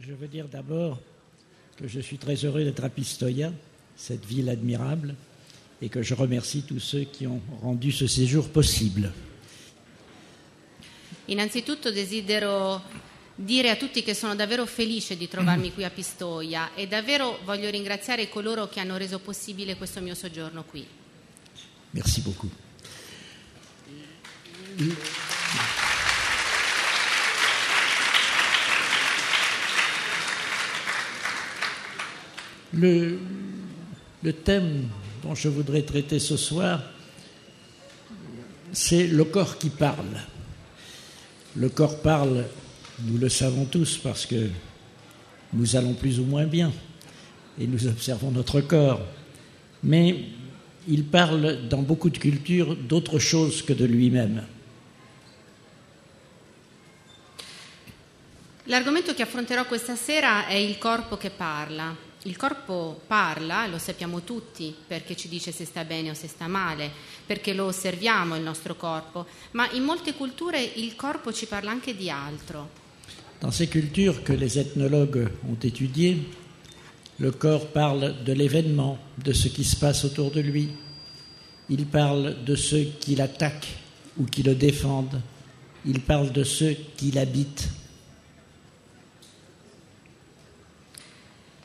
Je veux dire d'abord que je suis très heureux d'être à Pistoia, cette ville admirable, et que je remercie tous ceux qui ont rendu ce séjour possible. Innanzitutto desidero dire a tutti che sono davvero felice di trovarmi qui a Pistoia e davvero voglio ringraziare coloro che hanno reso possibile questo mio soggiorno qui. Merci beaucoup. Le, thème dont je voudrais traiter ce soir, c'est le corps qui parle. Le corps parle, nous le savons tous parce que nous allons plus ou moins bien et nous observons notre corps. Mais il parle dans beaucoup de cultures d'autre chose que de lui-même. L'argomento che affronterò questa sera è il corpo che parla. Il corpo parla, lo sappiamo tutti, perché ci dice se sta bene o se sta male, perché lo osserviamo il nostro corpo, ma in molte culture il corpo ci parla anche di altro. Dans ces cultures que les ethnologues ont étudiées, le corps parle de l'événement, de ce qui se passe autour de lui. Il parle de ceux qui l'attaquent ou qui le défendent. Il parle de ceux qui l'habitent.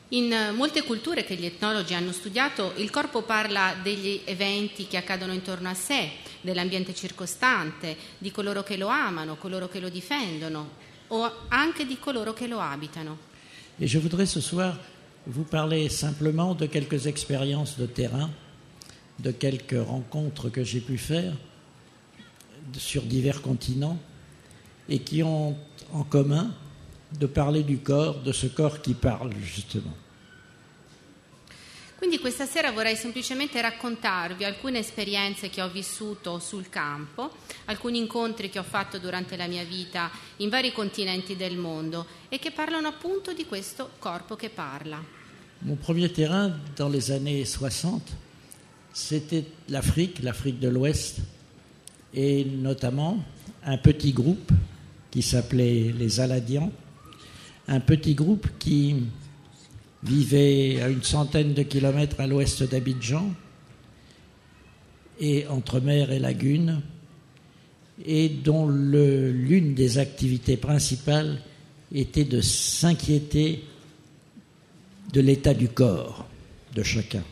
In molte culture che gli etnologi hanno studiato, il corpo parla degli eventi che accadono intorno a sé, dell'ambiente circostante, di coloro che lo amano, coloro che lo difendono o anche di coloro che lo abitano. Et je voudrais ce soir vous parler simplement de quelques expériences de terrain, de quelques rencontres que j'ai pu faire sur divers continents et qui ont en commun de parler du corps, de ce corps qui parle justement. Quindi questa sera vorrei semplicemente raccontarvi alcune esperienze che ho vissuto sul campo, alcuni incontri che ho fatto durante la mia vita in vari continenti del mondo e che parlano appunto di questo corpo che parla. Mon premier terrain dans les années 60, c'était l'Afrique, l'Afrique de l'Ouest, et notamment un petit groupe qui s'appelait les Aladians, un petit groupe qui vivait à une centaine de kilomètres à l'ouest d'Abidjan, et entre mer et lagune, et dont l'une des activités principales était de s'inquiéter de l'état du corps de chacun.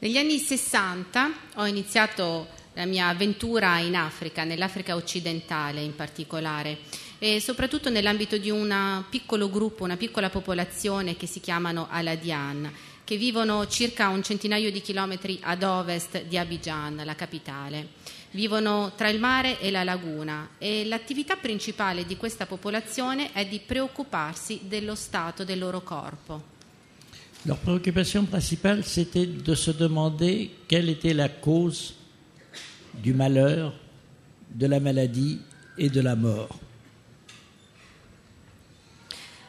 Negli anni 60 ho iniziato la mia avventura in Africa, nell'Africa occidentale in particolare, e soprattutto nell'ambito di un piccolo gruppo, una piccola popolazione che si chiamano Aladian, che vivono circa un centinaio di chilometri ad ovest di Abidjan, la capitale. Vivono tra il mare e la laguna e l'attività principale di questa popolazione è di preoccuparsi dello stato del loro corpo. Leur préoccupation principale, c'était de se demander quelle était la cause du malheur, de la maladie et de la mort.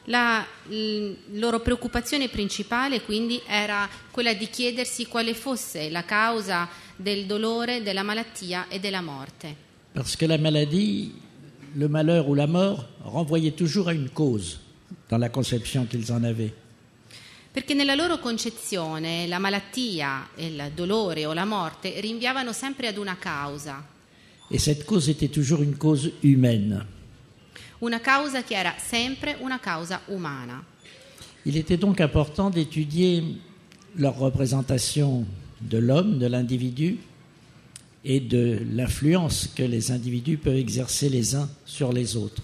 La loro preoccupazione principale quindi era quella di chiedersi quale fosse la causa del dolore, della malattia e della morte. Parce que la maladie, le malheur ou la mort renvoyait toujours à une cause dans la conception qu'ils en avaient. Perché nella loro concezione la malattia, il dolore o la morte rinviavano sempre ad una causa, Et cette cause était toujours une cause humaine. Una causa che era sempre una causa umana. Il était donc important d'étudier leur représentation de l'homme, de l'individu, et de l'influence que les individus peuvent exercer les uns sur les autres.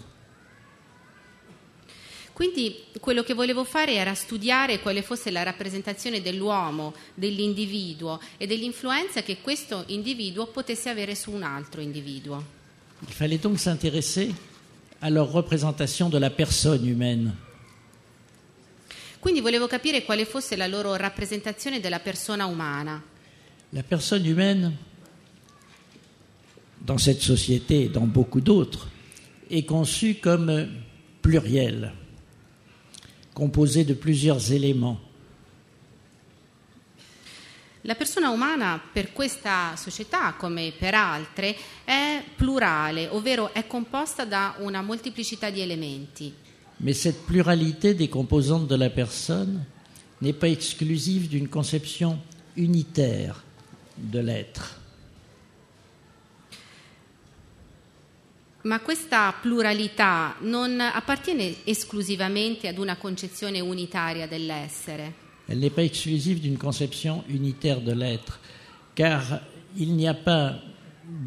Quindi quello che volevo fare era studiare quale fosse la rappresentazione dell'uomo, dell'individuo e dell'influenza che questo individuo potesse avere su un altro individuo. Il fallait donc s'intéresser à leur représentation de la personne humaine. Quindi volevo capire quale fosse la loro rappresentazione della persona umana. La personne humaine, dans cette société et dans beaucoup d'autres, est conçue comme plurielle, composée de plusieurs éléments. La persona umana per questa società, come per altre, è plurale, ovvero è composta da una molteplicità di elementi. Mais cette pluralité des composantes de la personne n'est pas exclusive d'une conception unitaire de l'être. Ma questa pluralità non appartiene esclusivamente ad una concezione unitaria dell'essere. Elle n'est pas exclusive d'une conception unitaire de l'être, car il n'y a pas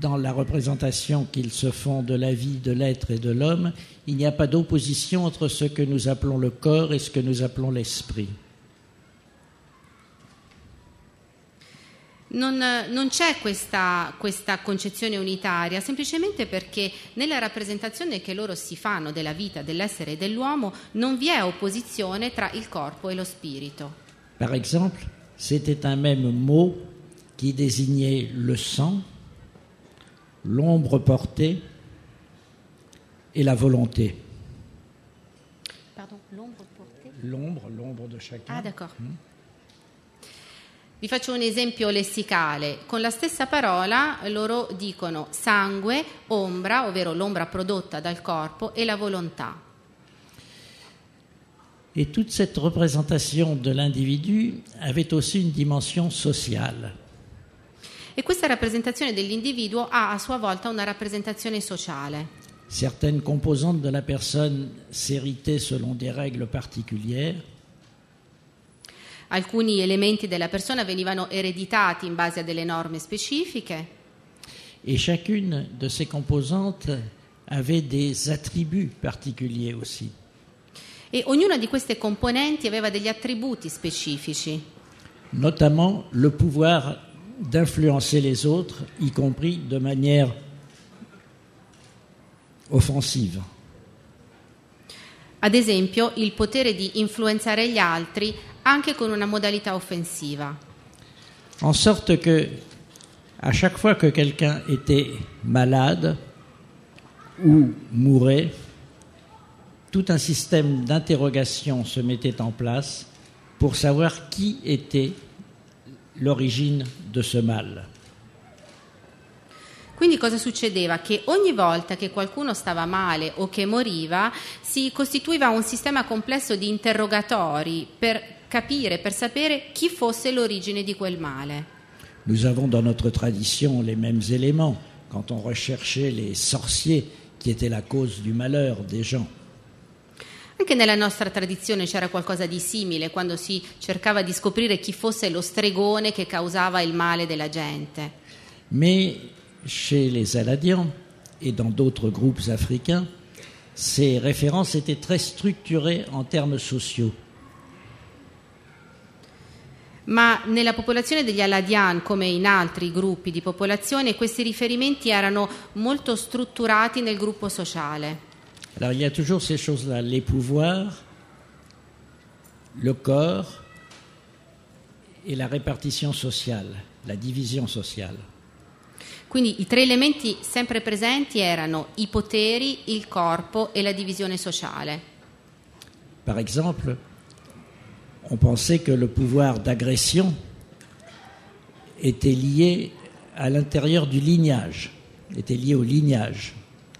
dans la représentation qu'ils se font de la vie de l'être et de l'homme, il n'y a pas d'opposition entre ce que nous appelons le corps et ce que nous appelons l'esprit. Non, non c'è questa, questa concezione unitaria, semplicemente perché nella rappresentazione che loro si fanno della vita, dell'essere e dell'uomo non vi è opposizione tra il corpo e lo spirito. Par exemple, c'était un même mot qui désignait le sang, l'ombre portée et la volonté. Pardon, l'ombre portée L'ombre, l'ombre de chacun. Ah, d'accord. Vi faccio un esempio lessicale. Con la stessa parola loro dicono sangue, ombra, ovvero l'ombra prodotta dal corpo, e la volontà. Et toute cette représentation de l'individu avait aussi une dimension sociale. E questa rappresentazione dell'individuo ha a sua volta una rappresentazione sociale. Certaines composantes de la personne s'héritaient selon des règles particulières, Alcuni elementi della persona venivano ereditati in base a delle norme specifiche et chacune de ces composantes avait des attributs particuliers aussi. E ognuna di queste componenti aveva degli attributi specifici, notamment le pouvoir d'influencer les autres, y compris de manière offensive. ad esempio il potere di influenzare gli altri anche con una modalità offensiva. En sorte que, à chaque fois que quelqu'un était malade ou mourait, tout un système d'interrogation se mettait en place pour savoir qui était l'origine de ce mal. Quindi cosa succedeva? Che ogni volta che qualcuno stava male o che moriva si costituiva un sistema complesso di interrogatori per capire, per sapere chi fosse l'origine di quel male. Nous avons dans notre tradition les mêmes éléments quand on recherchait les sorciers qui étaient la cause du malheur des gens. Anche nella nostra tradizione c'era qualcosa di simile quando si cercava di scoprire chi fosse lo stregone che causava il male della gente. Mais chez les Aladians et dans d'autres groupes africains, ces références étaient très structurées en termes sociaux. Ma nella popolazione degli Aladian, come in altri gruppi di popolazione, questi riferimenti erano molto strutturati nel gruppo sociale. Alors il y a toujours ces choses-là, les pouvoirs, le corps et la répartition sociale, la division sociale. Quindi i tre elementi sempre presenti erano i poteri, il corpo e la divisione sociale. Par exemple, on pensait que le pouvoir d'agression était lié à l'intérieur du lignage, était lié au lignage,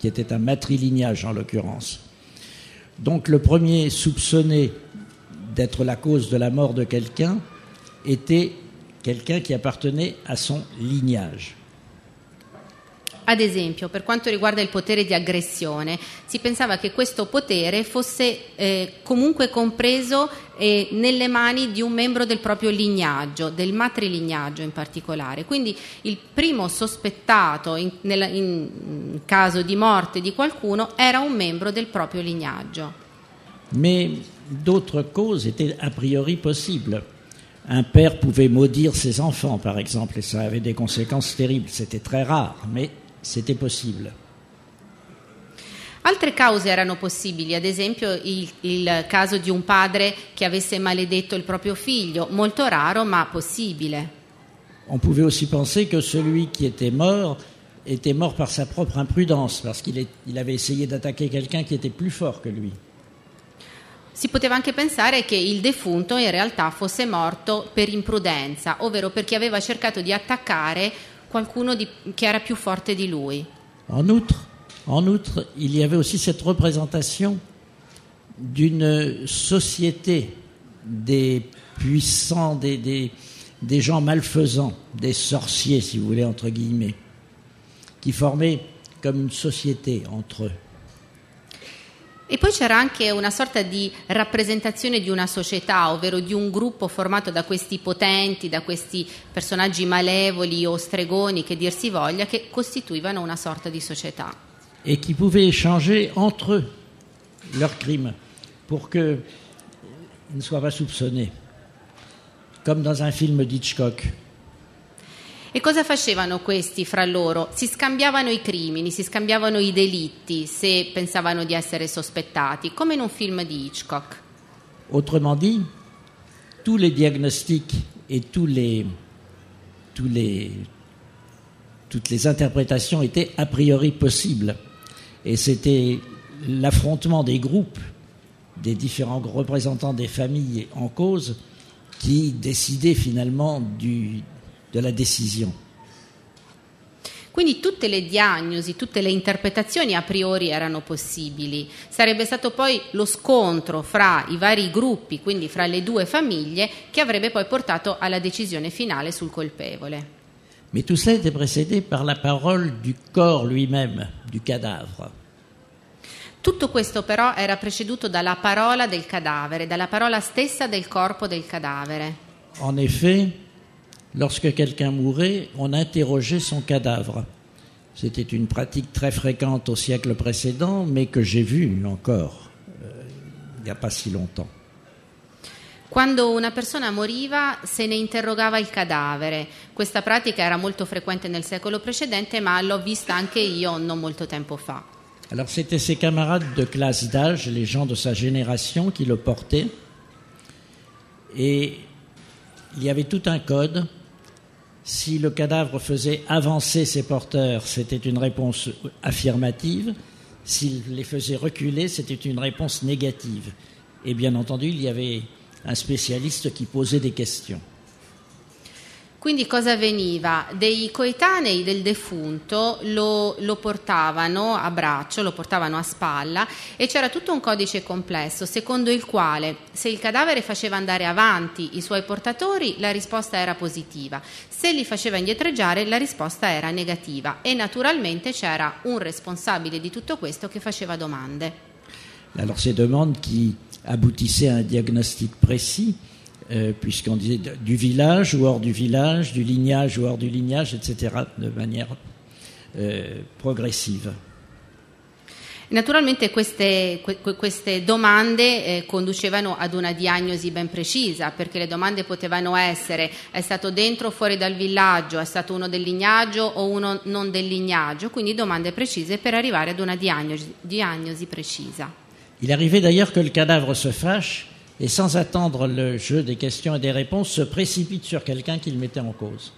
qui était un matrilignage en l'occurrence. Donc le premier soupçonné d'être la cause de la mort de quelqu'un était quelqu'un qui appartenait à son lignage. Ad esempio, per quanto riguarda il potere di aggressione, si pensava che questo potere fosse eh, comunque compreso eh, nelle mani di un membro del proprio lignaggio, del matrilignaggio in particolare. Quindi il primo sospettato in, nella- in caso di morte di qualcuno era un membro del proprio lignaggio. Mais d'autres causes étaient a priori possibles. Un père pouvait maudire ses enfants, par exemple, et ça avait des conséquences terribles. C'était très rare, mais c'était possible. Altre cause erano possibili, ad esempio il, il caso di un padre che avesse maledetto il proprio figlio, molto raro ma possibile. On pouvait aussi penser que celui qui était mort était mort par sa propre imprudence, parce qu'il il avait essayé d'attaquer quelqu'un qui était plus fort que lui. Si poteva anche pensare che il defunto in realtà fosse morto per imprudenza, ovvero perché aveva cercato di attaccare lui. En outre, en outre, il y avait aussi cette représentation d'une société des puissants, des, des, des gens malfaisants, des sorciers, si vous voulez, entre guillemets, qui formaient comme une société entre eux. E poi c'era anche una sorta di rappresentazione di una società, ovvero di un gruppo formato da questi potenti, da questi personaggi malevoli o stregoni, che dir si voglia, che costituivano una sorta di società. Et qui pouvaient échanger entre eux leurs crimes pour qu'ils ne soient pas soupçonnés. Comme dans un film d'Hitchcock. E cosa facevano questi fra loro? Si scambiavano i crimini, si scambiavano i delitti se pensavano di essere sospettati, come in un film di Hitchcock. Autrement dit, tous les diagnostics et tous les, tous les, toutes les interprétations étaient a priori possibles. Et c'était l'affrontement des groupes, des différents représentants des familles en cause, qui décidait finalement du, de la décision. Quindi tutte le diagnosi, tutte le interpretazioni a priori erano possibili. Sarebbe stato poi lo scontro fra i vari gruppi, quindi fra le due famiglie, che avrebbe poi portato alla decisione finale sul colpevole. Mais tout cela était précédé par la parole du corps lui-même, du cadavre. Tutto questo però era preceduto dalla parola del cadavere, dalla parola stessa del corpo del cadavere. En effet, lorsque quelqu'un mourait, on interrogeait son cadavre. C'était une pratique très fréquente au siècle précédent, mais que j'ai vue encore euh, il n'y a pas si longtemps. Quando una persona moriva se ne interrogava il cadavere. Questa pratica era molto frequente nel secolo precedente, ma l'ho vista anche io non molto tempo fa. Alors c'était ses camarades de classe d'âge, les gens de sa génération qui le portaient. Et il y avait tout un code. Si le cadavre faisait avancer ses porteurs, c'était une réponse affirmative. S'il les faisait reculer, c'était une réponse négative. Et bien entendu, il y avait un spécialiste qui posait des questions. Quindi cosa avveniva? Dei coetanei del defunto lo, lo, portavano a braccio, lo portavano a spalla e c'era tutto un codice complesso secondo il quale se il cadavere faceva andare avanti i suoi portatori la risposta era positiva, se li faceva indietreggiare la risposta era negativa e naturalmente c'era un responsabile di tutto questo che faceva domande. Alors ces demandes qui aboutissaient à un diagnostic précis euh, puisqu'on disait du village ou hors du village, du lignage ou hors du lignage, etc., de manière euh, progressive. Naturalmente queste, que, queste domande eh, conducevano ad una diagnosi ben precisa, perché le domande potevano essere è stato dentro o fuori dal villaggio, è stato uno del lignaggio o uno non del lignaggio, quindi domande precise per arrivare ad una diagnosi, diagnosi precisa. Il arrivait d'ailleurs que le cadavre se fâche et sans attendre le jeu des questions et des réponses, se précipite sur quelqu'un qu'il mettait en cause.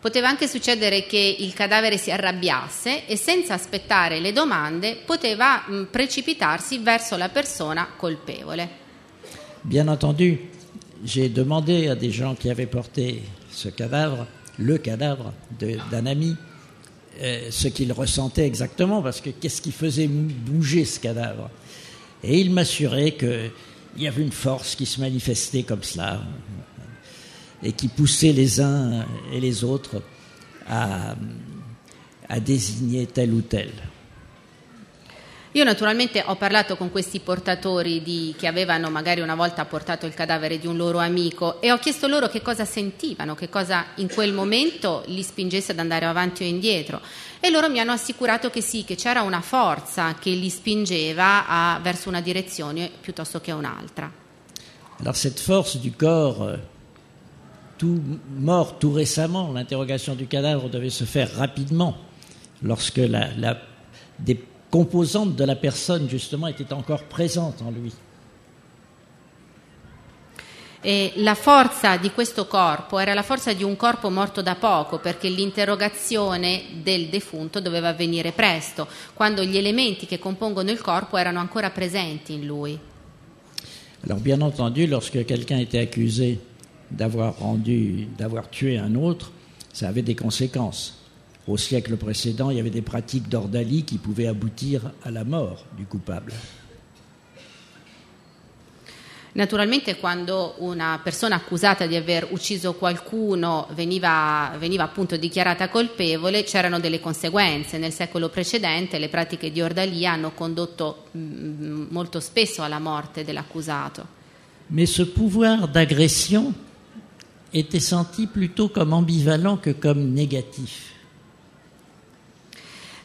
Poteva anche succedere che il cadavere si arrabbiasse e senza aspettare le domande poteva mh, precipitarsi verso la persona colpevole. Bien entendu, j'ai demandé à des gens qui avaient porté ce cadavre, le cadavre d'un ami, euh, ce qu'ils ressentaient exactement, parce que qu'est-ce qui faisait bouger ce cadavre? Et il m'assurait que il y avait une force qui se manifestait comme cela et qui poussait les uns et les autres à, désigner tel ou tel. Io naturalmente ho parlato con questi portatori di, che avevano magari una volta portato il cadavere di un loro amico e ho chiesto loro che cosa sentivano, che cosa in quel momento li spingesse ad andare avanti o indietro e loro mi hanno assicurato che sì, che c'era una forza che li spingeva a, verso una direzione piuttosto che un'altra. Alors cette force du corps tout mort tout récemment, l'interrogation du cadavre devait se faire rapidement lorsque la, la, des composantes de la personne justement étaient encore présentes en lui. E la forza di questo corpo era la forza di un corpo morto da poco, perché l'interrogazione del defunto doveva avvenire presto, quando gli elementi che compongono il corpo erano ancora presenti in lui. Alors bien entendu, lorsque quelqu'un était accusé d'avoir rendu, d'avoir tué un autre, ça avait des conséquences. Au siècle précédent, il y avait des pratiques d'ordalie qui pouvaient aboutir à la mort du coupable. Naturalmente quando una persona accusata di aver ucciso qualcuno veniva, veniva, appunto dichiarata colpevole, c'erano delle conseguenze. Nel secolo precedente le pratiche di ordalia hanno condotto mm, molto spesso alla morte dell'accusato. Mais ce pouvoir d'agression était senti plutôt comme ambivalent que comme négatif.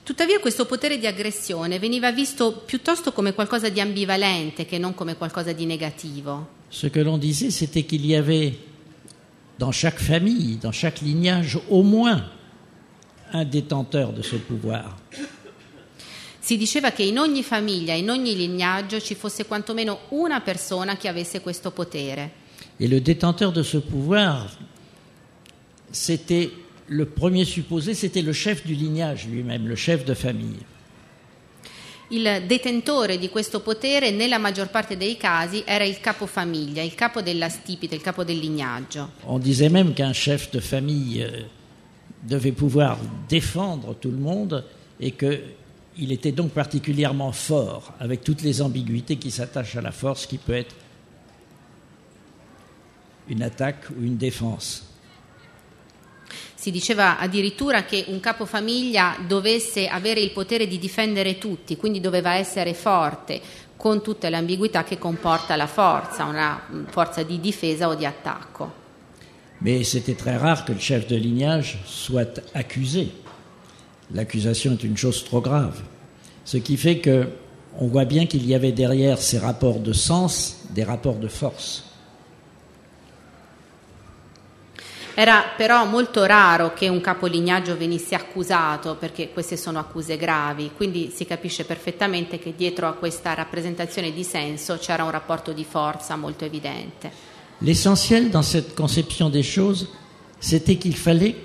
Tuttavia questo potere di aggressione veniva visto piuttosto come qualcosa di ambivalente che non come qualcosa di negativo. Ce que l'on disait, c'était qu'il y avait dans chaque famille, dans chaque lignage, au moins un détenteur de ce pouvoir. Si diceva che in ogni famiglia, in ogni lignaggio ci fosse quantomeno una persona che avesse questo potere. Et le détenteur de ce pouvoir, c'était le premier supposé, c'était le chef du lignage lui-même, le chef de famille. Il detentore di questo potere, nella maggior parte dei casi, era il capofamiglia, il capo della stipite, il capo del lignaggio. On disait même qu'un chef de famille euh, devait pouvoir défendre tout le monde et qu'il était donc particulièrement fort, avec toutes les ambiguïtés qui s'attachent à la force, qui peut être une attaque ou une défense. Si diceva addirittura che un capofamiglia dovesse avere il potere di difendere tutti, quindi doveva essere forte, con tutte le ambiguità che comporta la forza, una mm, forza di difesa o di attacco. Mais c'était très rare que le chef de lignage soit accusé. L'accusation est une chose trop grave. Ce qui fait que on voit bien qu'il y avait derrière ces rapports de sens des rapports de force. Era però molto raro che un capolignaggio venisse accusato perché queste sono accuse gravi, quindi si capisce perfettamente che dietro a questa rappresentazione di senso c'era un rapporto di forza molto evidente. L'essentiel dans cette conception des choses, c'était qu'il fallait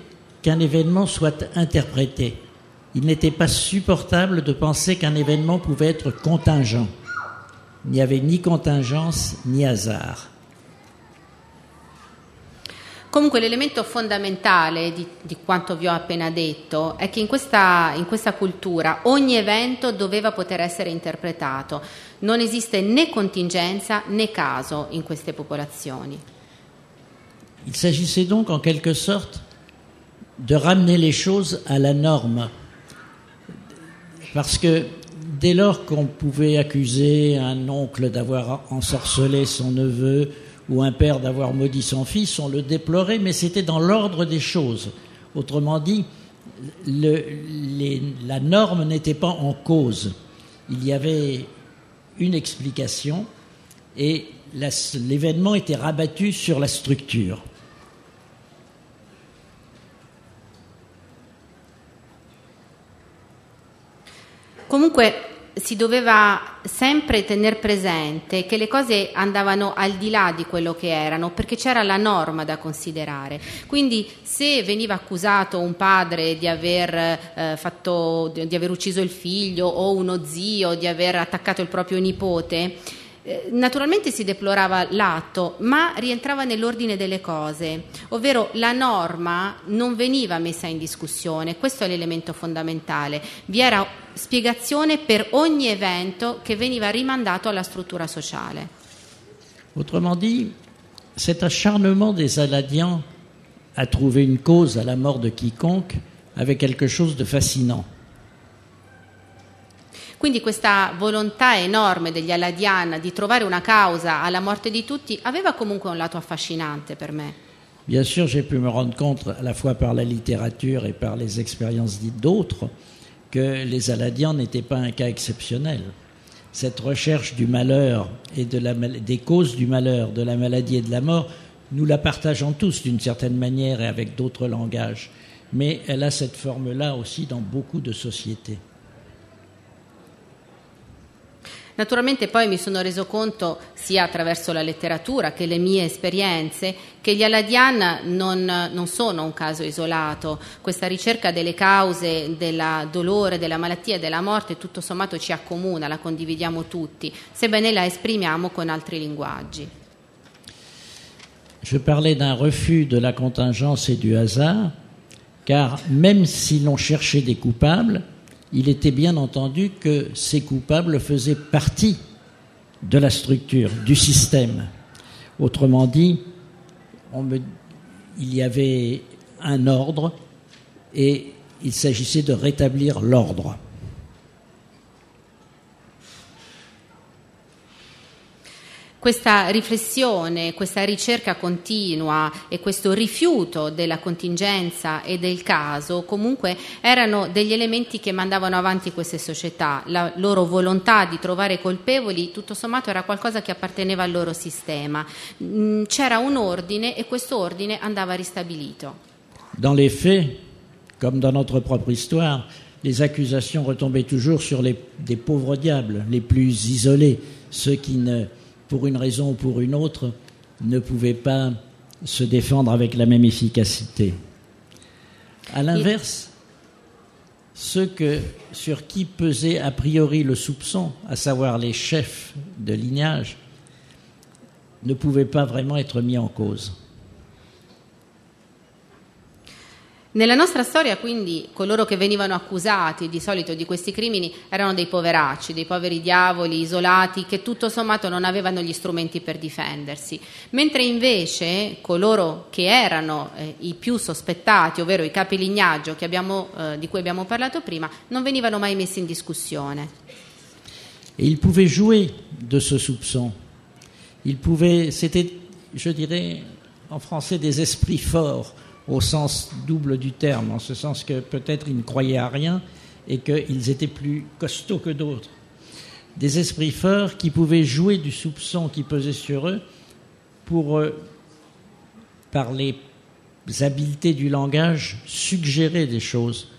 qu'un événement soit interprété. Il n'était pas supportable de penser qu'un événement pouvait être contingent. Il n'y avait ni contingence ni hasard. Comunque l'elemento fondamentale di, di, quanto vi ho appena detto è che in questa, in questa cultura ogni evento doveva poter essere interpretato. Non esiste né contingenza né caso in queste popolazioni. Il s'agissait donc en quelque sorte de ramener les choses à la norme. Parce que dès lors qu'on pouvait accuser un oncle d'avoir ensorcelé son neveu, ou un père d'avoir maudit son fils, on le déplorait, mais c'était dans l'ordre des choses. Autrement dit, la norme n'était pas en cause. Il y avait une explication et l'événement était rabattu sur la structure. Comunque si doveva sempre tenere presente che le cose andavano al di là di quello che erano, perché c'era la norma da considerare. Quindi se veniva accusato un padre di aver, eh, fatto, di aver ucciso il figlio o uno zio di aver attaccato il proprio nipote, naturalmente si deplorava l'atto, ma rientrava nell'ordine delle cose, ovvero la norma non veniva messa in discussione, questo è l'elemento fondamentale. Vi era spiegazione per ogni evento che veniva rimandato alla struttura sociale. Autrement dit, cet acharnement des Aladiens à trouver une cause à la mort de quiconque avait quelque chose de fascinant. Quindi questa volontà enorme degli Aladian di trovare una causa alla morte di tutti aveva comunque un lato affascinante per me. Bien sûr, j'ai pu me rendre compte à la fois par la littérature et par les expériences dites d'autres que les Aladians n'étaient pas un cas exceptionnel. Cette recherche du malheur et des causes du malheur, de la maladie et de la mort, nous la partageons tous d'une certaine manière et avec d'autres langages. Mais elle a cette forme-là aussi dans beaucoup de sociétés. Naturalmente poi mi sono reso conto, sia attraverso la letteratura che le mie esperienze, che gli Aladian non, non sono un caso isolato. Questa ricerca delle cause del dolore, della malattia e della morte tutto sommato ci accomuna, la condividiamo tutti, sebbene la esprimiamo con altri linguaggi. Je parlais d'un refus de la contingence et du hasard, car même si l'on cherchait des coupables, il était bien entendu que ces coupables faisaient partie de la structure, du système. Autrement dit, il y avait un ordre et il s'agissait de rétablir l'ordre. Questa riflessione, questa ricerca continua e questo rifiuto della contingenza e del caso comunque erano degli elementi che mandavano avanti queste società. La loro volontà di trovare colpevoli tutto sommato era qualcosa che apparteneva al loro sistema. Mm, c'era un ordine e questo ordine andava ristabilito. Dans les faits, comme dans notre propre histoire, les accusations retombaient toujours sur les, des pauvres diables, les plus isolés, ceux qui ne pour une raison ou pour une autre, ne pouvaient pas se défendre avec la même efficacité. À l'inverse, ceux que, sur qui pesait a priori le soupçon, à savoir les chefs de lignage, ne pouvaient pas vraiment être mis en cause. Nella nostra storia, quindi, coloro che venivano accusati di solito di questi crimini erano dei poveracci, dei poveri diavoli isolati che tutto sommato non avevano gli strumenti per difendersi, mentre invece coloro che erano eh, i più sospettati, ovvero i capi lignaggio abbiamo, eh, di cui abbiamo parlato prima, non venivano mai messi in discussione. Et il pouvait jouer de ce soupçon. Il pouvait, c'était, je dirais, en français, des esprits forts au sens double du terme, en ce sens que peut-être ils ne croyaient à rien et qu'ils étaient plus costauds que d'autres. Des esprits forts qui pouvaient jouer du soupçon qui pesait sur eux pour, euh, par les habiletés du langage, suggérer des choses,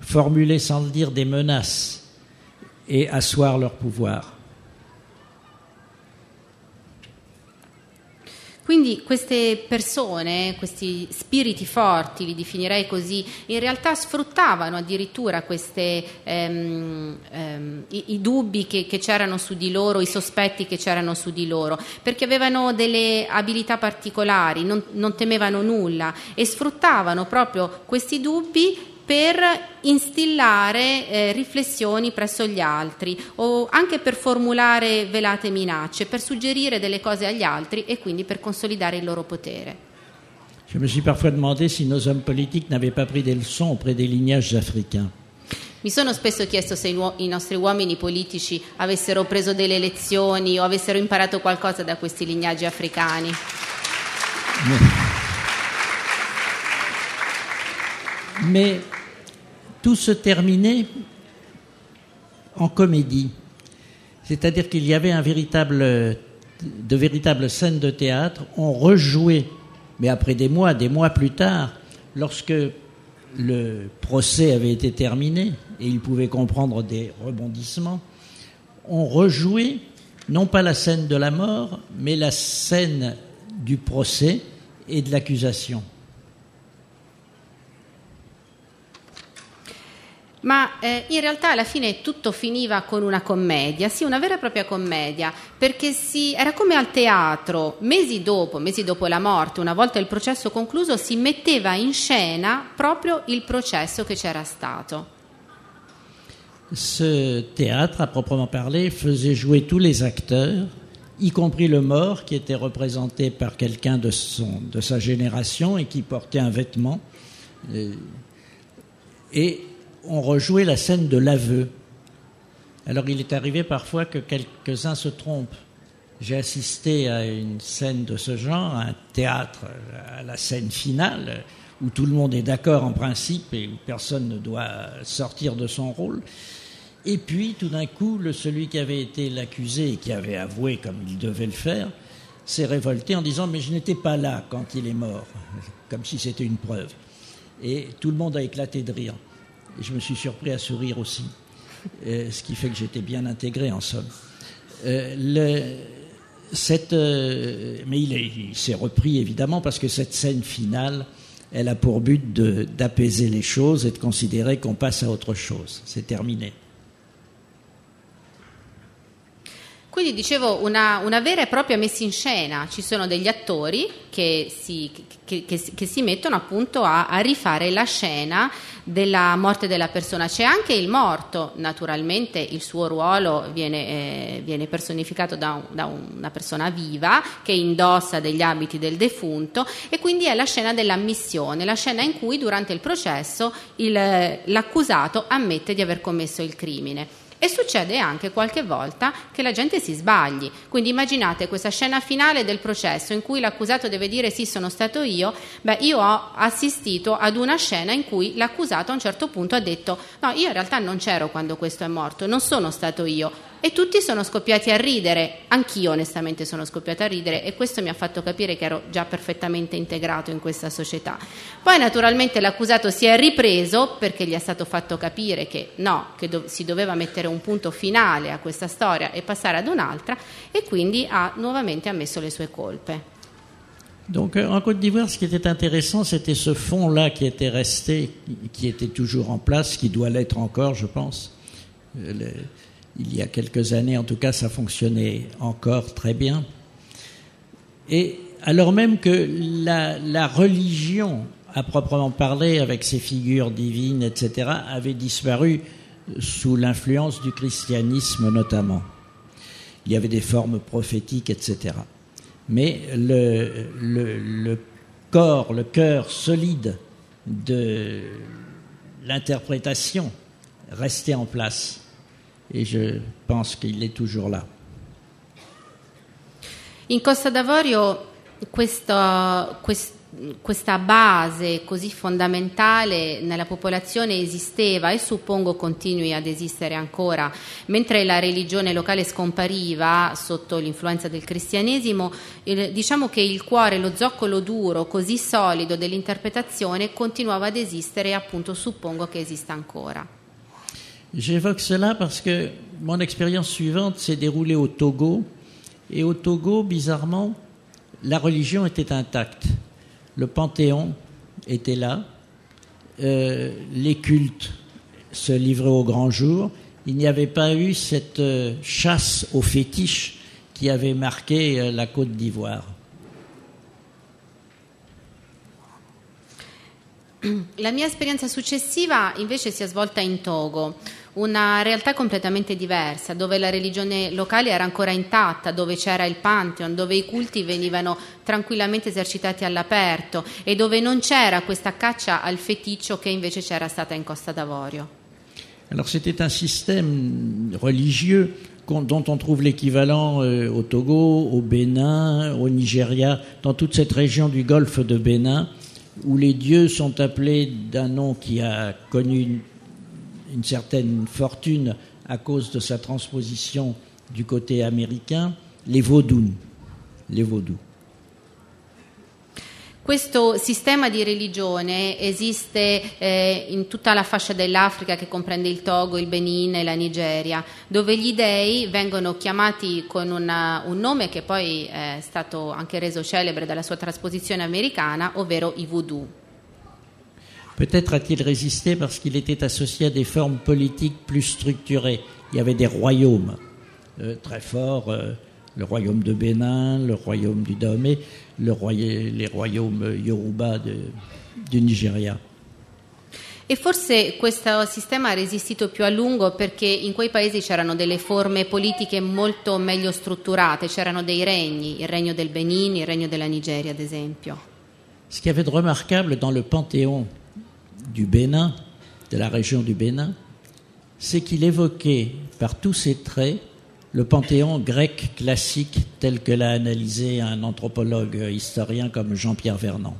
formuler sans le dire des menaces et asseoir leur pouvoir. Quindi queste persone, questi spiriti forti, li definirei così, in realtà sfruttavano addirittura queste, ehm, ehm, i, i, dubbi che, che, c'erano su di loro, i sospetti che c'erano su di loro, perché avevano delle abilità particolari, non, non temevano nulla e sfruttavano proprio questi dubbi per instillare eh, riflessioni presso gli altri o anche per formulare velate minacce, per suggerire delle cose agli altri e quindi per consolidare il loro potere. Je me suis parfois demandé si nos hommes politiques n'avaient pas pris des leçons auprès des lignages africains. Mi sono spesso chiesto se i nostri uomini politici avessero preso delle lezioni o avessero imparato qualcosa da questi lignaggi africani. Mais tout se terminait en comédie. C'est-à-dire qu'il y avait véritable, de véritables scènes de théâtre. On rejouait, mais après des mois, des mois plus tard, lorsque le procès avait été terminé et il pouvait comprendre des rebondissements, on rejouait non pas la scène de la mort, mais la scène du procès et de l'accusation. Ma eh, in realtà alla fine tutto finiva con una commedia, sì, una vera e propria commedia, perché si, era come al teatro, mesi dopo, mesi dopo la morte, una volta il processo concluso, si metteva in scena proprio il processo che c'era stato. Ce théâtre, à proprement parler, faisait jouer tous les acteurs, y compris le mort qui était représenté par quelqu'un de, de sa génération et qui portait un vêtement. Euh, et on rejouait la scène de l'aveu. Alors il est arrivé parfois que quelques-uns se trompent. J'ai assisté à une scène de ce genre, un théâtre, à la scène finale, où tout le monde est d'accord en principe et où personne ne doit sortir de son rôle. Et puis, tout d'un coup, le, celui qui avait été l'accusé et qui avait avoué comme il devait le faire, s'est révolté en disant Mais je n'étais pas là quand il est mort, comme si c'était une preuve. Et tout le monde a éclaté de rire. Je me suis surpris à sourire aussi, ce qui fait que j'étais bien intégré en somme. Euh, euh, mais il, est- il s'est repris évidemment parce que cette scène finale, elle a pour but d'apaiser les choses et de considérer qu'on passe à autre chose. C'est terminé. Quindi dicevo una, una vera e propria messa in scena, ci sono degli attori che si, che- che che si mettono appunto a, a rifare la scena della morte della persona. C'è anche il morto, naturalmente il suo ruolo viene, eh, viene personificato da, un- da una persona viva che indossa degli abiti del defunto e quindi è la scena dell'ammissione, la scena in cui durante il processo il- l'accusato ammette di aver commesso il crimine. E succede anche qualche volta che la gente si sbagli. Quindi immaginate questa scena finale del processo in cui l'accusato deve dire sì, sono stato io. Beh, io ho assistito ad una scena in cui l'accusato a un certo punto ha detto no, io in realtà non c'ero quando questo è morto, non sono stato io. E tutti sono scoppiati a ridere, anch'io onestamente sono scoppiata a ridere e questo mi ha fatto capire che ero già perfettamente integrato in questa società. Poi naturalmente l'accusato si è ripreso perché gli è stato fatto capire che no, che do- si doveva mettere un punto finale a questa storia e passare ad un'altra e quindi ha nuovamente ammesso le sue colpe. Donc euh, en Côte d'Ivoire, ce qui était intéressant, c'était ce fond-là qui était resté, qui était toujours en place, qui doit l'être encore, je pense. Euh, le- il y a quelques années, en tout cas, ça fonctionnait encore très bien. Et alors même que la, religion, à proprement parler, avec ses figures divines, etc., avait disparu sous l'influence du christianisme notamment. Il y avait des formes prophétiques, etc. Mais le corps, le cœur solide de l'interprétation restait en place. Et je pense qu'il est toujours là. In Costa d'Avorio questo- quest- questa base così fondamentale nella popolazione esisteva e suppongo continui ad esistere ancora. Mentre la religione locale scompariva sotto l'influenza del cristianesimo, il- diciamo che il cuore, lo zoccolo duro, così solido dell'interpretazione continuava ad esistere e appunto suppongo che esista ancora. J'évoque cela parce que mon expérience suivante s'est déroulée au Togo. Et au Togo, bizarrement, la religion était intacte. Le panthéon était là. Euh, les cultes se livraient au grand jour. Il n'y avait pas eu cette euh, chasse aux fétiches qui avait marqué euh, la Côte d'Ivoire. La mia esperienza successiva invece si è svolta in Togo, una realtà completamente diversa, dove la religione locale era ancora intatta, dove c'era il Pantheon, dove i culti venivano tranquillamente esercitati all'aperto e dove non c'era questa caccia al feticcio che invece c'era stata in Costa d'Avorio. Alors c'était un système religieux dont on trouve l'équivalent euh, au Togo, au Bénin, au Nigeria, dans toute cette région du golfe de Bénin, où les dieux sont appelés d'un nom qui a connu une, certaine fortune à cause de sa transposition du côté américain, les vaudous. Les vaudous. Questo sistema di religione esiste eh, in tutta la fascia dell'Africa che comprende il Togo, il Benin e la Nigeria, dove gli dei vengono chiamati con una- un nome che poi è stato anche reso celebre dalla sua trasposizione americana, ovvero i voodoo. Peut-être a-t-il résisté parce qu'il était associé à des formes politiques plus structurées. Il y avait des royaumes euh, très forts, euh, le royaume de Bénin, le royaume du Dahomey, le roya- les royaumes Yoruba de- du Nigeria. E forse questo sistema ha resistito più a lungo perché in quei paesi c'erano delle forme politiche molto meglio strutturate, c'erano dei regni, il regno del Benin, il regno della Nigeria ad esempio. Ce qu'il y avait de remarquable dans le panthéon du Bénin, de la région du Bénin, c'est qu'il évoquait par tous ses traits le panthéon grec classique tel que l'a analysé un anthropologue historien comme Jean-Pierre Vernant.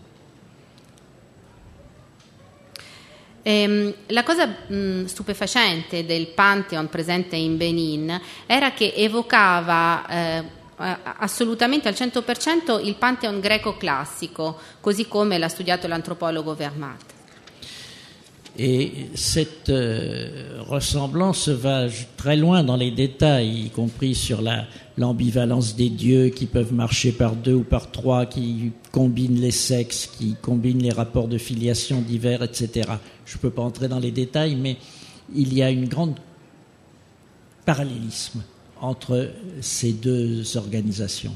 Ehm, la cosa mh, stupefacente del Pantheon presente in Benin era che evocava eh, assolutamente al 100% il Pantheon greco classico, così come l'ha studiato l'antropologo Vermat. Et cette euh, ressemblance va très loin dans les détails, y compris sur la, l'ambivalence des dieux qui peuvent marcher par deux ou par trois, qui combinent les sexes, qui combinent les rapports de filiation divers, etc. Je ne peux pas entrer dans les détails, mais il y a une grande parallélisme entre ces deux organisations.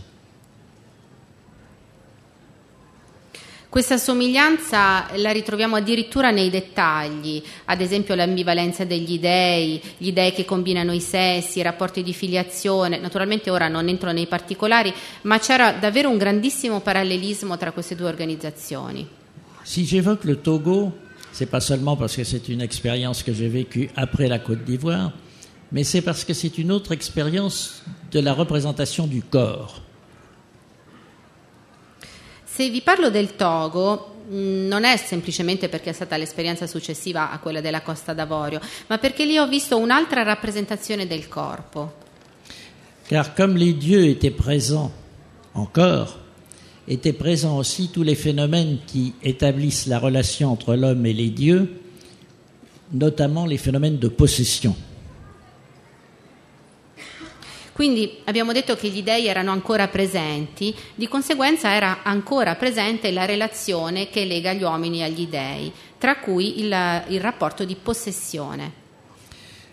Questa somiglianza la ritroviamo addirittura nei dettagli, ad esempio l'ambivalenza degli dei, gli dei che combinano i sessi, i rapporti di filiazione. Naturalmente ora non entro nei particolari, ma c'era davvero un grandissimo parallelismo tra queste due organizzazioni. Si j'évoque le Togo, c'est pas seulement parce que c'est une expérience que j'ai vécue après la Côte d'Ivoire, mais c'est parce que c'est une autre expérience de la représentation du corps. Se vi parlo del Togo, mm, non è semplicemente perché è stata l'esperienza successiva a quella della Costa d'Avorio, ma perché lì ho visto un'altra rappresentazione del corpo. Car comme les dieux étaient présents encore, étaient présents aussi tous les phénomènes qui établissent la relation entre l'homme et les dieux, notamment les phénomènes de possession. Quindi abbiamo detto che gli dei erano ancora presenti, di conseguenza era ancora presente la relazione che lega gli uomini agli dei, tra cui il, il rapporto di possessione.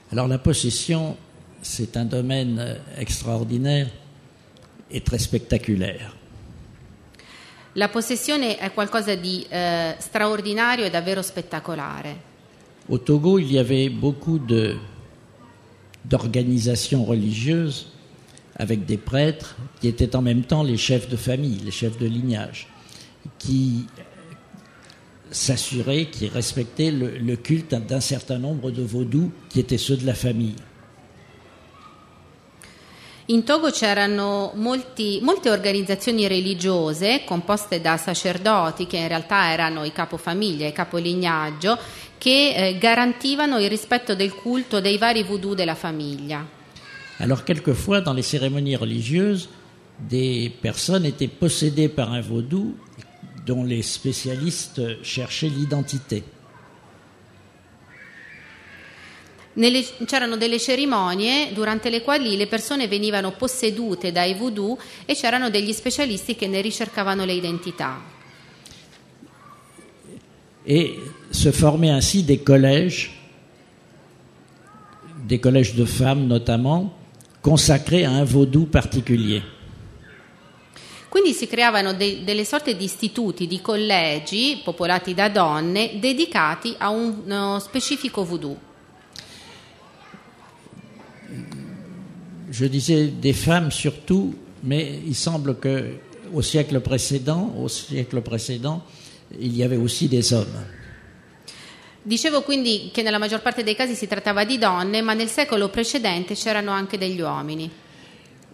Alors la possession, c'est un domaine extraordinaire et très spectaculaire. La possessione è qualcosa di eh, straordinario e davvero spettacolare. Au Togo, il y avait beaucoup d'organisations religieuses avec des prêtres qui étaient en même temps les chefs de famille, les chefs de lignage, qui s'assuraient, qui respectaient le, culte d'un certain nombre de vaudous qui étaient ceux de la famille. In Togo c'erano molti- molte organizzazioni religiose composte da sacerdoti che in realtà erano i capofamiglia, i capolignaggio, che eh, garantivano il rispetto del culto dei vari voodoo della famiglia. Alors quelquefois, dans les cérémonies religieuses, des personnes étaient possédées par un vaudou dont les spécialistes cherchaient l'identité. C'erano delle cerimonie durante le quali le persone venivano possedute dai voodoo e c'erano degli specialisti che ne ricercavano le identità. Et se formaient ainsi des collèges, des collèges de femmes notamment, consacrés à un vaudou particulier. Quindi si creavano de- delle sorte di istituti, di collegi popolati da donne dedicati a un- uno specifico voodoo. Je disais des femmes surtout, mais il semble que au siècle précédent, au siècle précédent, il y avait aussi des hommes. Dicevo quindi che nella maggior parte dei casi si trattava di donne, ma nel secolo precedente c'erano anche degli uomini.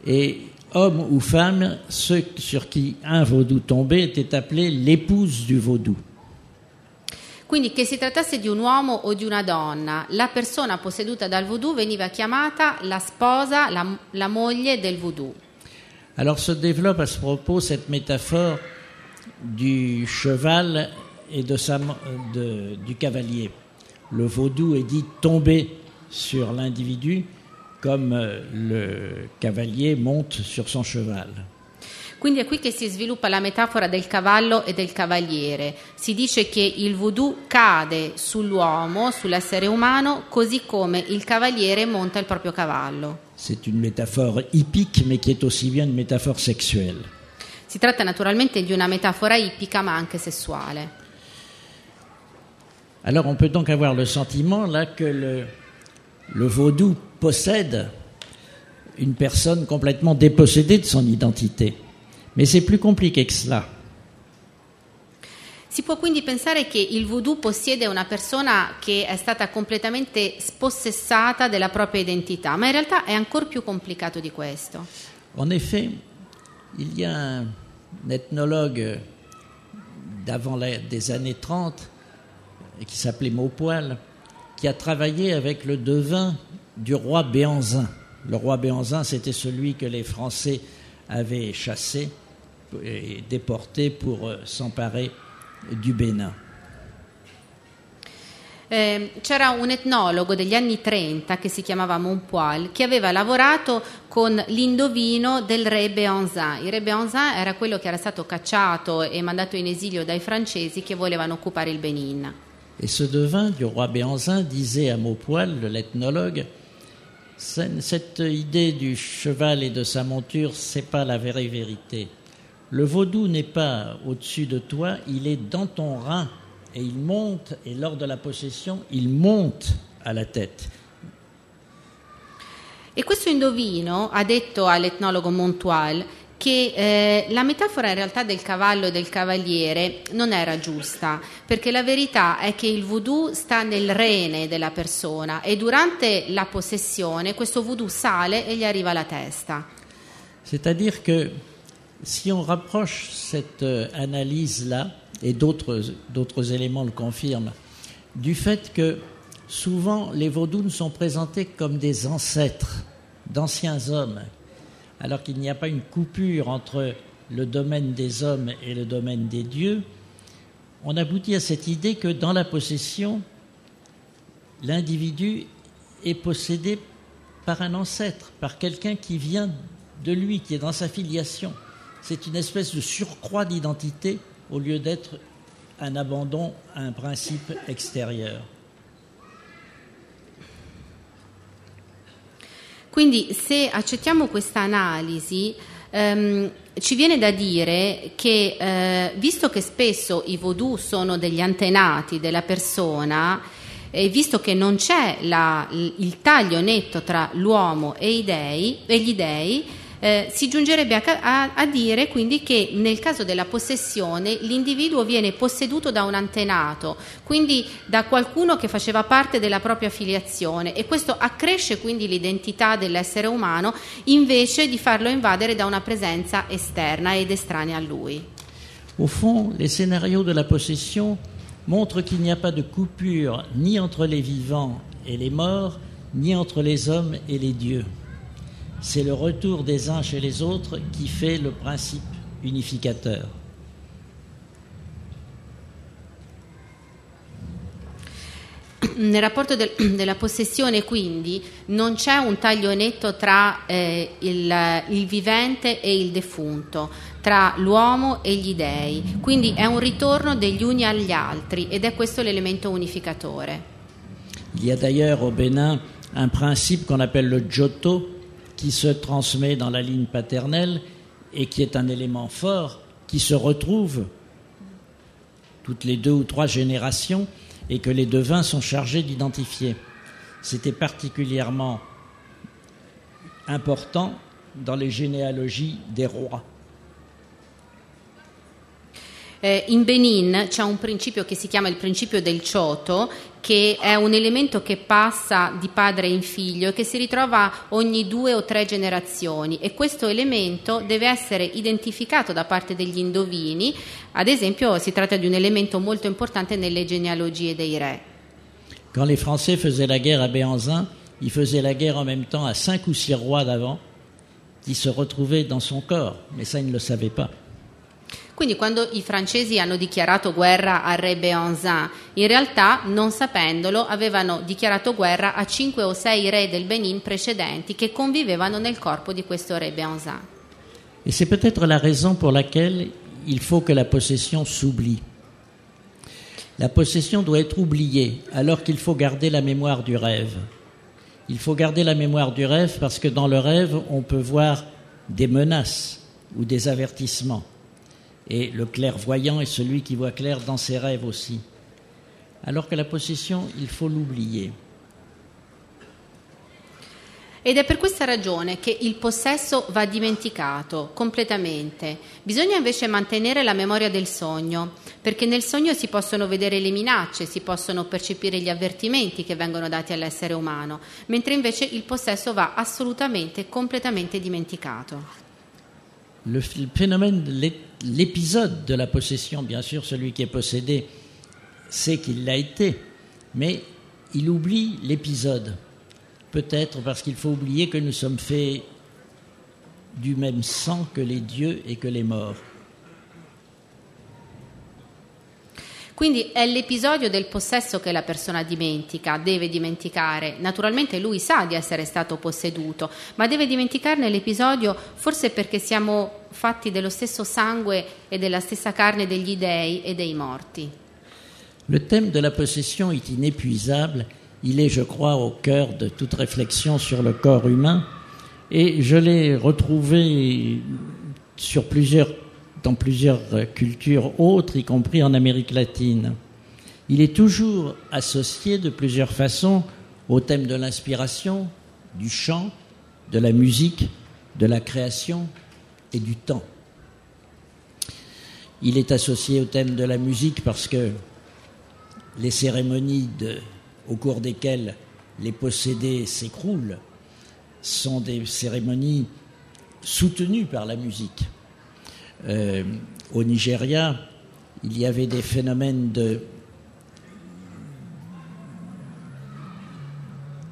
Et hommes ou femmes, ceux sur qui un vaudou tombait étaient appelés l'épouse du vaudou. Quindi che si trattasse di un uomo o di una donna, la persona posseduta dal voodoo veniva chiamata la sposa, la, la moglie del voodoo. Alors se développe à ce propos cette métaphore du cheval et de sa, de- du cavalier. Le vaudou est dit tomber sur l'individu comme euh, le cavalier monte sur son cheval. Quindi è qui che si sviluppa la metafora del cavallo e del cavaliere. Si dice che il voodoo cade sull'uomo, sull'essere umano, così come il cavaliere monta il proprio cavallo. C'est une métaphore hippique, mais qui est aussi bien une métaphore sexuelle. Si tratta naturalmente di una metafora ippica ma anche sessuale. Alors on peut donc avoir le sentiment là que le, le vaudou possède une personne complètement dépossédée de son identité. Mais c'est plus compliqué que cela. Si può quindi pensare che il voodoo possiede una persona che è stata completamente spossessata della propria identità, ma in realtà è ancora più complicato di questo. En effet, il y a un ethnologue d'avant des années 30 et qui s'appelait Maupoil, qui a travaillé avec le devin du roi Béanzin. Le roi Béanzin, c'était celui que les Français avaient chassé et déporté pour euh, s'emparer du Bénin. Eh, c'era un etnologo degli anni 30 che si chiamava Montpoil che aveva lavorato con l'indovino del re Béanzin. Il re Béanzin era quello che era stato cacciato e mandato in esilio dai francesi che volevano occupare il Benin. Et ce devin du roi Béanzin disait à Maupoil, l'ethnologue, cette idée du cheval et de sa monture, c'est pas la vraie vérité. Le vaudou n'est pas au-dessus de toi, il est dans ton rein et il monte, et lors de la possession, il monte à la tête. E questo indovino ha detto all'etnologo che eh, la metafora in realtà del cavallo e del cavaliere non era giusta, perché la verità è che il voodoo sta nel rene della persona e durante la possessione questo voodoo sale e gli arriva alla testa. C'est-à-dire que si on rapproche cette euh, analyse-là, et d'autres éléments le confirment, du fait que souvent les vaudous sont présentés comme des ancêtres d'anciens hommes alors qu'il n'y a pas une coupure entre le domaine des hommes et le domaine des dieux, on aboutit à cette idée que dans la possession, l'individu est possédé par un ancêtre, par quelqu'un qui vient de lui, qui est dans sa filiation. C'est une espèce de surcroît d'identité au lieu d'être un abandon à un principe extérieur. Quindi se accettiamo questa analisi, ehm, ci viene da dire che, eh, visto che spesso i vodù sono degli antenati della persona, e visto che non c'è la, il taglio netto tra l'uomo e, dei, e gli dei, eh, si giungerebbe a, a, a, dire quindi che nel caso della possessione l'individuo viene posseduto da un antenato, quindi da qualcuno che faceva parte della propria filiazione e questo accresce quindi l'identità dell'essere umano invece di farlo invadere da una presenza esterna ed estranea a lui. Au fond, les scénarios de la possession qu'il n'y a pas de coupure ni entre les vivants et les morts, ni entre les hommes et les dieux. C'est le retour des uns chez les autres qui fait le principe unificateur. Nel rapporto del, della possessione quindi non c'è un taglio netto tra eh, il, il, vivente e il defunto, tra l'uomo e gli dei, quindi è un ritorno degli uni agli altri ed è questo l'elemento unificatore. Il y a d'ailleurs au Bénin un principe qu'on appelle le Giotto, qui se transmet dans la ligne paternelle et qui est un élément fort qui se retrouve toutes les deux ou trois générations et que les devins sont chargés d'identifier. C'était particulièrement important dans les généalogies des rois. Eh, in Benin c'è un principio che si chiama il principio del cioto, che è un elemento che passa di padre in figlio e che si ritrova ogni due o tre generazioni e questo elemento deve essere identificato da parte degli indovini, ad esempio si tratta di un elemento molto importante nelle genealogie dei re. Quand les Français faisaient la guerre à Béanzin, ils faisaient la guerre en même temps à cinq ou six rois d'avant qui se retrouvaient dans son corps, mais ça ils ne le savaient pas. Quindi quando i francesi hanno dichiarato guerra al re Béanzin, in realtà, non sapendolo, avevano dichiarato guerra a cinque o sei re del Benin precedenti che convivevano nel corpo di questo re Béanzin. Et c'est peut-être la raison pour laquelle il faut que la possession s'oublie. La possession doit être oubliée alors qu'il faut garder la mémoire du rêve. Il faut garder la mémoire du rêve parce que dans le rêve, on peut voir des menaces ou des avertissements. Et le clairvoyant est celui qui voit clair dans ses rêves aussi. Alors que la possession, il faut l'oublier. Ed è per questa ragione che il possesso va dimenticato completamente. Bisogna invece mantenere la memoria del sogno, perché nel sogno si possono vedere le minacce, si possono percepire gli avvertimenti che vengono dati all'essere umano, mentre invece il possesso va assolutamente, completamente dimenticato. Le, phénomène de l'épisode de la possession, bien sûr, celui qui est possédé sait qu'il l'a été, mais il oublie l'épisode. Peut-être parce qu'il faut oublier que nous sommes faits du même sang que les dieux et que les morts. Quindi è l'episodio del possesso che la persona dimentica, deve dimenticare. Naturalmente lui sa di essere stato posseduto, ma deve dimenticarne l'episodio forse perché siamo fatti dello stesso sangue e della stessa carne degli dei e dei morti. Le thème de la possession est inépuisable. Il est, je crois, au cœur de toute réflexion sur le corps humain. Et je l'ai retrouvé sur plusieurs, dans plusieurs cultures autres, y compris en Amérique latine. Il est toujours associé de plusieurs façons au thème de l'inspiration, du chant, de la musique, de la création et du temps. Il est associé au thème de la musique parce que les cérémonies au cours desquelles les possédés s'écroulent sont des cérémonies soutenues par la musique. Euh, au Nigeria, il y avait des phénomènes de,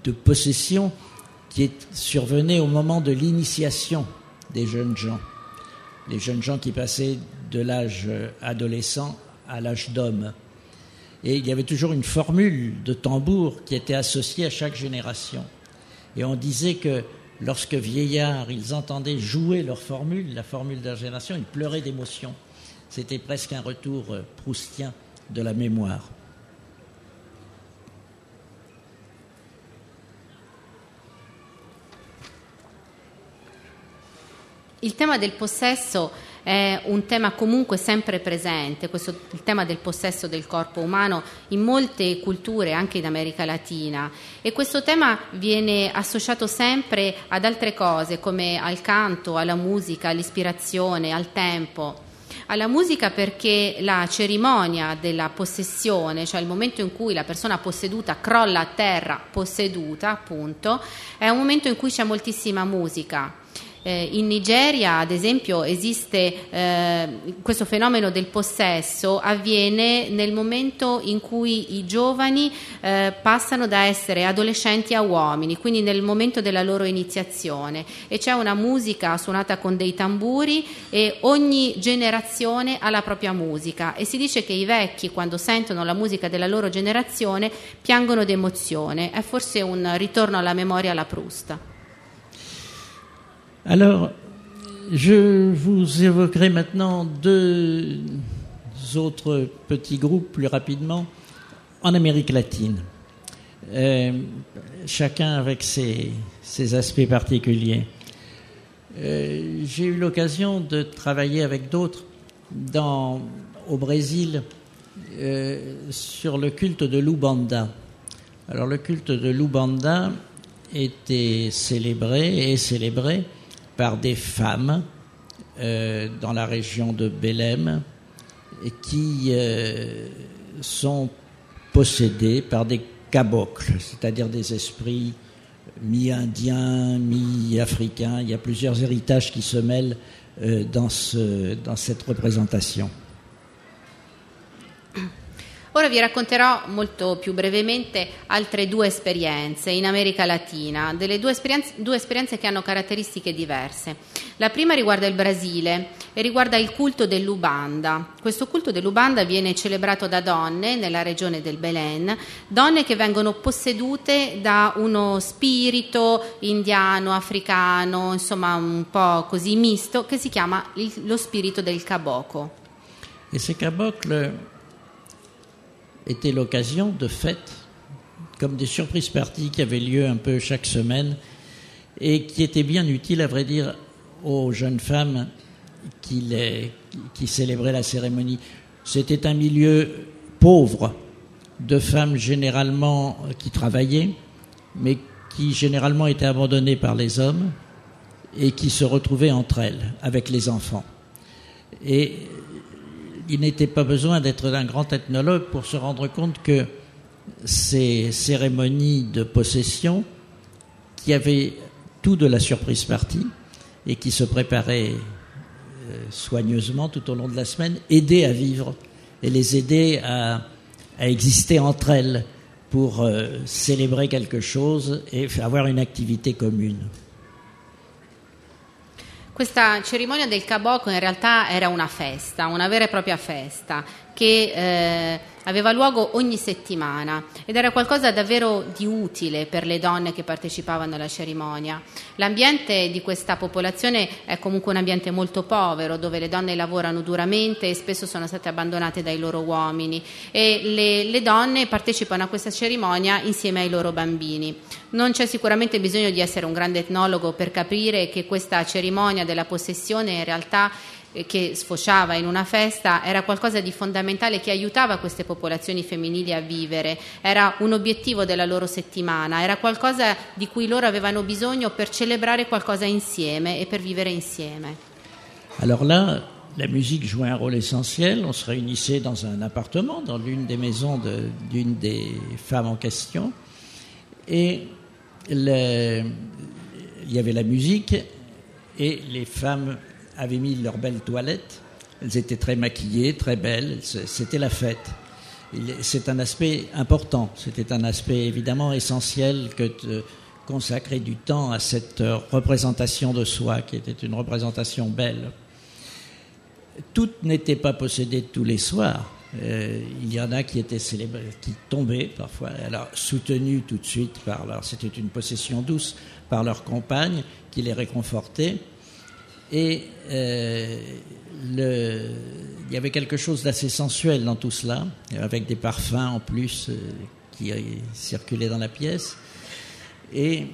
de possession qui survenaient au moment de l'initiation des jeunes gens. Les jeunes gens qui passaient de l'âge adolescent à l'âge d'homme. Et il y avait toujours une formule de tambour qui était associée à chaque génération. Et on disait que lorsque vieillards, ils entendaient jouer leur formule, la formule de leur génération, ils pleuraient d'émotion. C'était presque un retour euh, proustien de la mémoire. Il tema del possesso è un tema comunque sempre presente, questo, il tema del possesso del corpo umano in molte culture, anche in America Latina, e questo tema viene associato sempre ad altre cose come al canto, alla musica, all'ispirazione, al tempo. Alla musica perché la cerimonia della possessione, cioè il momento in cui la persona posseduta crolla a terra posseduta, appunto, è un momento in cui c'è moltissima musica eh, in Nigeria, ad esempio, esiste eh, questo fenomeno del possesso, avviene nel momento in cui i giovani eh, passano da essere adolescenti a uomini, quindi nel momento della loro iniziazione. E c'è una musica suonata con dei tamburi e ogni generazione ha la propria musica. E si dice che i vecchi, quando sentono la musica della loro generazione, piangono d'emozione. È forse un ritorno alla memoria alla Prusta. Alors, je vous évoquerai maintenant deux autres petits groupes plus rapidement en Amérique latine, euh, chacun avec ses, aspects particuliers. Euh, j'ai eu l'occasion de travailler avec d'autres au Brésil euh, sur le culte de l'Ubanda. Alors le culte de l'Ubanda était célébré et célébré par des femmes euh, dans la région de et qui euh, sont possédées par des cabocles, c'est-à-dire des esprits mi-indiens, mi-africains. Il y a plusieurs héritages qui se mêlent euh, dans cette représentation. Ora vi racconterò molto più brevemente altre due esperienze in America Latina, delle due esperienze, due esperienze che hanno caratteristiche diverse. La prima riguarda il Brasile e riguarda il culto dell'Ubanda. Questo culto dell'Ubanda viene celebrato da donne nella regione del Belen, donne che vengono possedute da uno spirito indiano, africano, insomma un po' così misto, che si chiama lo spirito del caboclo. E ce caboclo était l'occasion de fêtes, comme des surprises parties qui avaient lieu un peu chaque semaine et qui étaient bien utiles, à vrai dire, aux jeunes femmes qui, les, qui célébraient la cérémonie. C'était un milieu pauvre de femmes généralement qui travaillaient, mais qui généralement étaient abandonnées par les hommes et qui se retrouvaient entre elles avec les enfants. Et il n'était pas besoin d'être un grand ethnologue pour se rendre compte que ces cérémonies de possession, qui avaient tout de la surprise partie et qui se préparaient euh, soigneusement tout au long de la semaine, aidaient à vivre et les aider à, exister entre elles pour euh, célébrer quelque chose et avoir une activité commune. Questa cerimonia del caboclo in realtà era una festa, una vera e propria festa, che eh, aveva luogo ogni settimana ed era qualcosa davvero di utile per le donne che partecipavano alla cerimonia. L'ambiente di questa popolazione è comunque un ambiente molto povero, dove le donne lavorano duramente e spesso sono state abbandonate dai loro uomini e le, le donne partecipano a questa cerimonia insieme ai loro bambini. Non c'è sicuramente bisogno di essere un grande etnologo per capire che questa cerimonia della possessione in realtà eh, che sfociava in una festa era qualcosa di fondamentale che aiutava queste popolazioni femminili a vivere, era un obiettivo della loro settimana, era qualcosa di cui loro avevano bisogno per celebrare qualcosa insieme e per vivere insieme. Alors là, la musique jouait un rôle essentiel. On se réunissait dans un appartement, dans l'une des maisons d'une de, des femmes en question. Et le, il y avait la musique et les femmes avaient mis leurs belles toilettes. Elles étaient très maquillées, très belles. C'était la fête. C'est un aspect important. C'était un aspect évidemment essentiel que de consacrer du temps à cette représentation de soi, qui était une représentation belle. Toutes n'étaient pas possédées tous les soirs. Euh, il y en a qui étaient célébrés, qui tombaient parfois, alors soutenues tout de suite par leur, c'était une possession douce par leur compagne qui les réconfortait. Et euh, il y avait quelque chose d'assez sensuel dans tout cela, avec des parfums en plus euh, qui circulaient dans la pièce. Et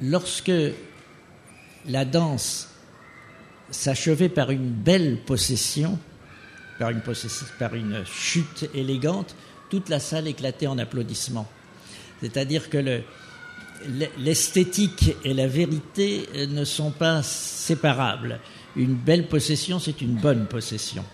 lorsque la danse s'achevait par une belle possession, par une, possession, par une chute élégante, toute la salle éclatait en applaudissements. C'est-à-dire que le, l'esthétique et la vérité ne sont pas séparables. Une belle possession, c'est une bonne possession.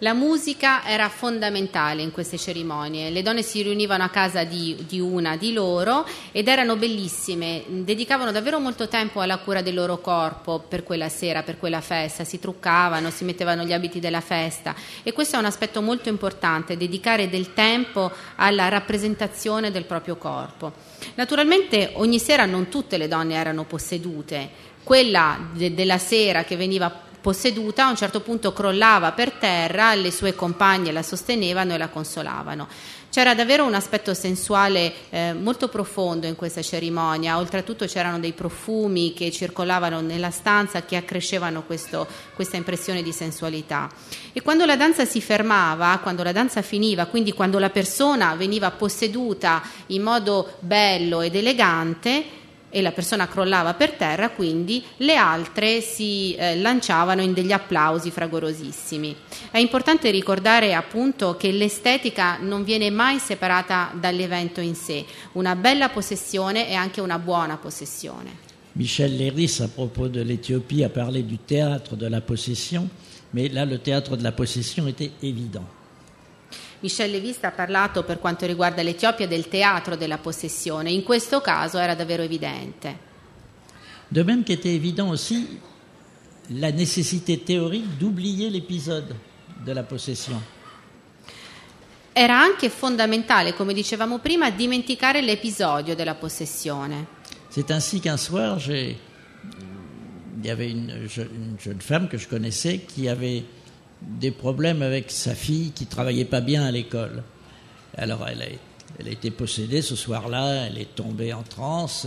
La musica era fondamentale in queste cerimonie, le donne si riunivano a casa di, di, una di loro ed erano bellissime, dedicavano davvero molto tempo alla cura del loro corpo per quella sera, per quella festa, si truccavano, si mettevano gli abiti della festa. E questo è un aspetto molto importante, dedicare del tempo alla rappresentazione del proprio corpo. Naturalmente ogni sera non tutte le donne erano possedute, quella de- della sera che veniva posseduta a un certo punto crollava per terra, le sue compagne la sostenevano e la consolavano. C'era davvero un aspetto sensuale eh, molto profondo in questa cerimonia, oltretutto c'erano dei profumi che circolavano nella stanza che accrescevano questo, questa impressione di sensualità. E quando la danza si fermava, quando la danza finiva, quindi quando la persona veniva posseduta in modo bello ed elegante, e la persona crollava per terra, quindi le altre si eh, lanciavano in degli applausi fragorosissimi. È importante ricordare appunto che l'estetica non viene mai separata dall'evento in sé, una bella possessione è anche una buona possessione. Michel Léris, à propos de l'Éthiopie, a parlé du théâtre de la possession, mais là, le théâtre de la possession était évident. Michel Levista ha parlato per quanto riguarda l'Etiopia del teatro della possessione, in questo caso era davvero evidente. De même qu'était évident aussi la nécessité théorique d'oublier l'épisode de la possession. Era anche fondamentale, come dicevamo prima, dimenticare l'episodio della possessione. C'est ainsi qu'un soir, il y avait une, une jeune femme que je connaissais qui avait des problèmes avec sa fille qui travaillait pas bien à l'école. Alors elle a, elle a été possédée ce soir-là, elle est tombée en transe,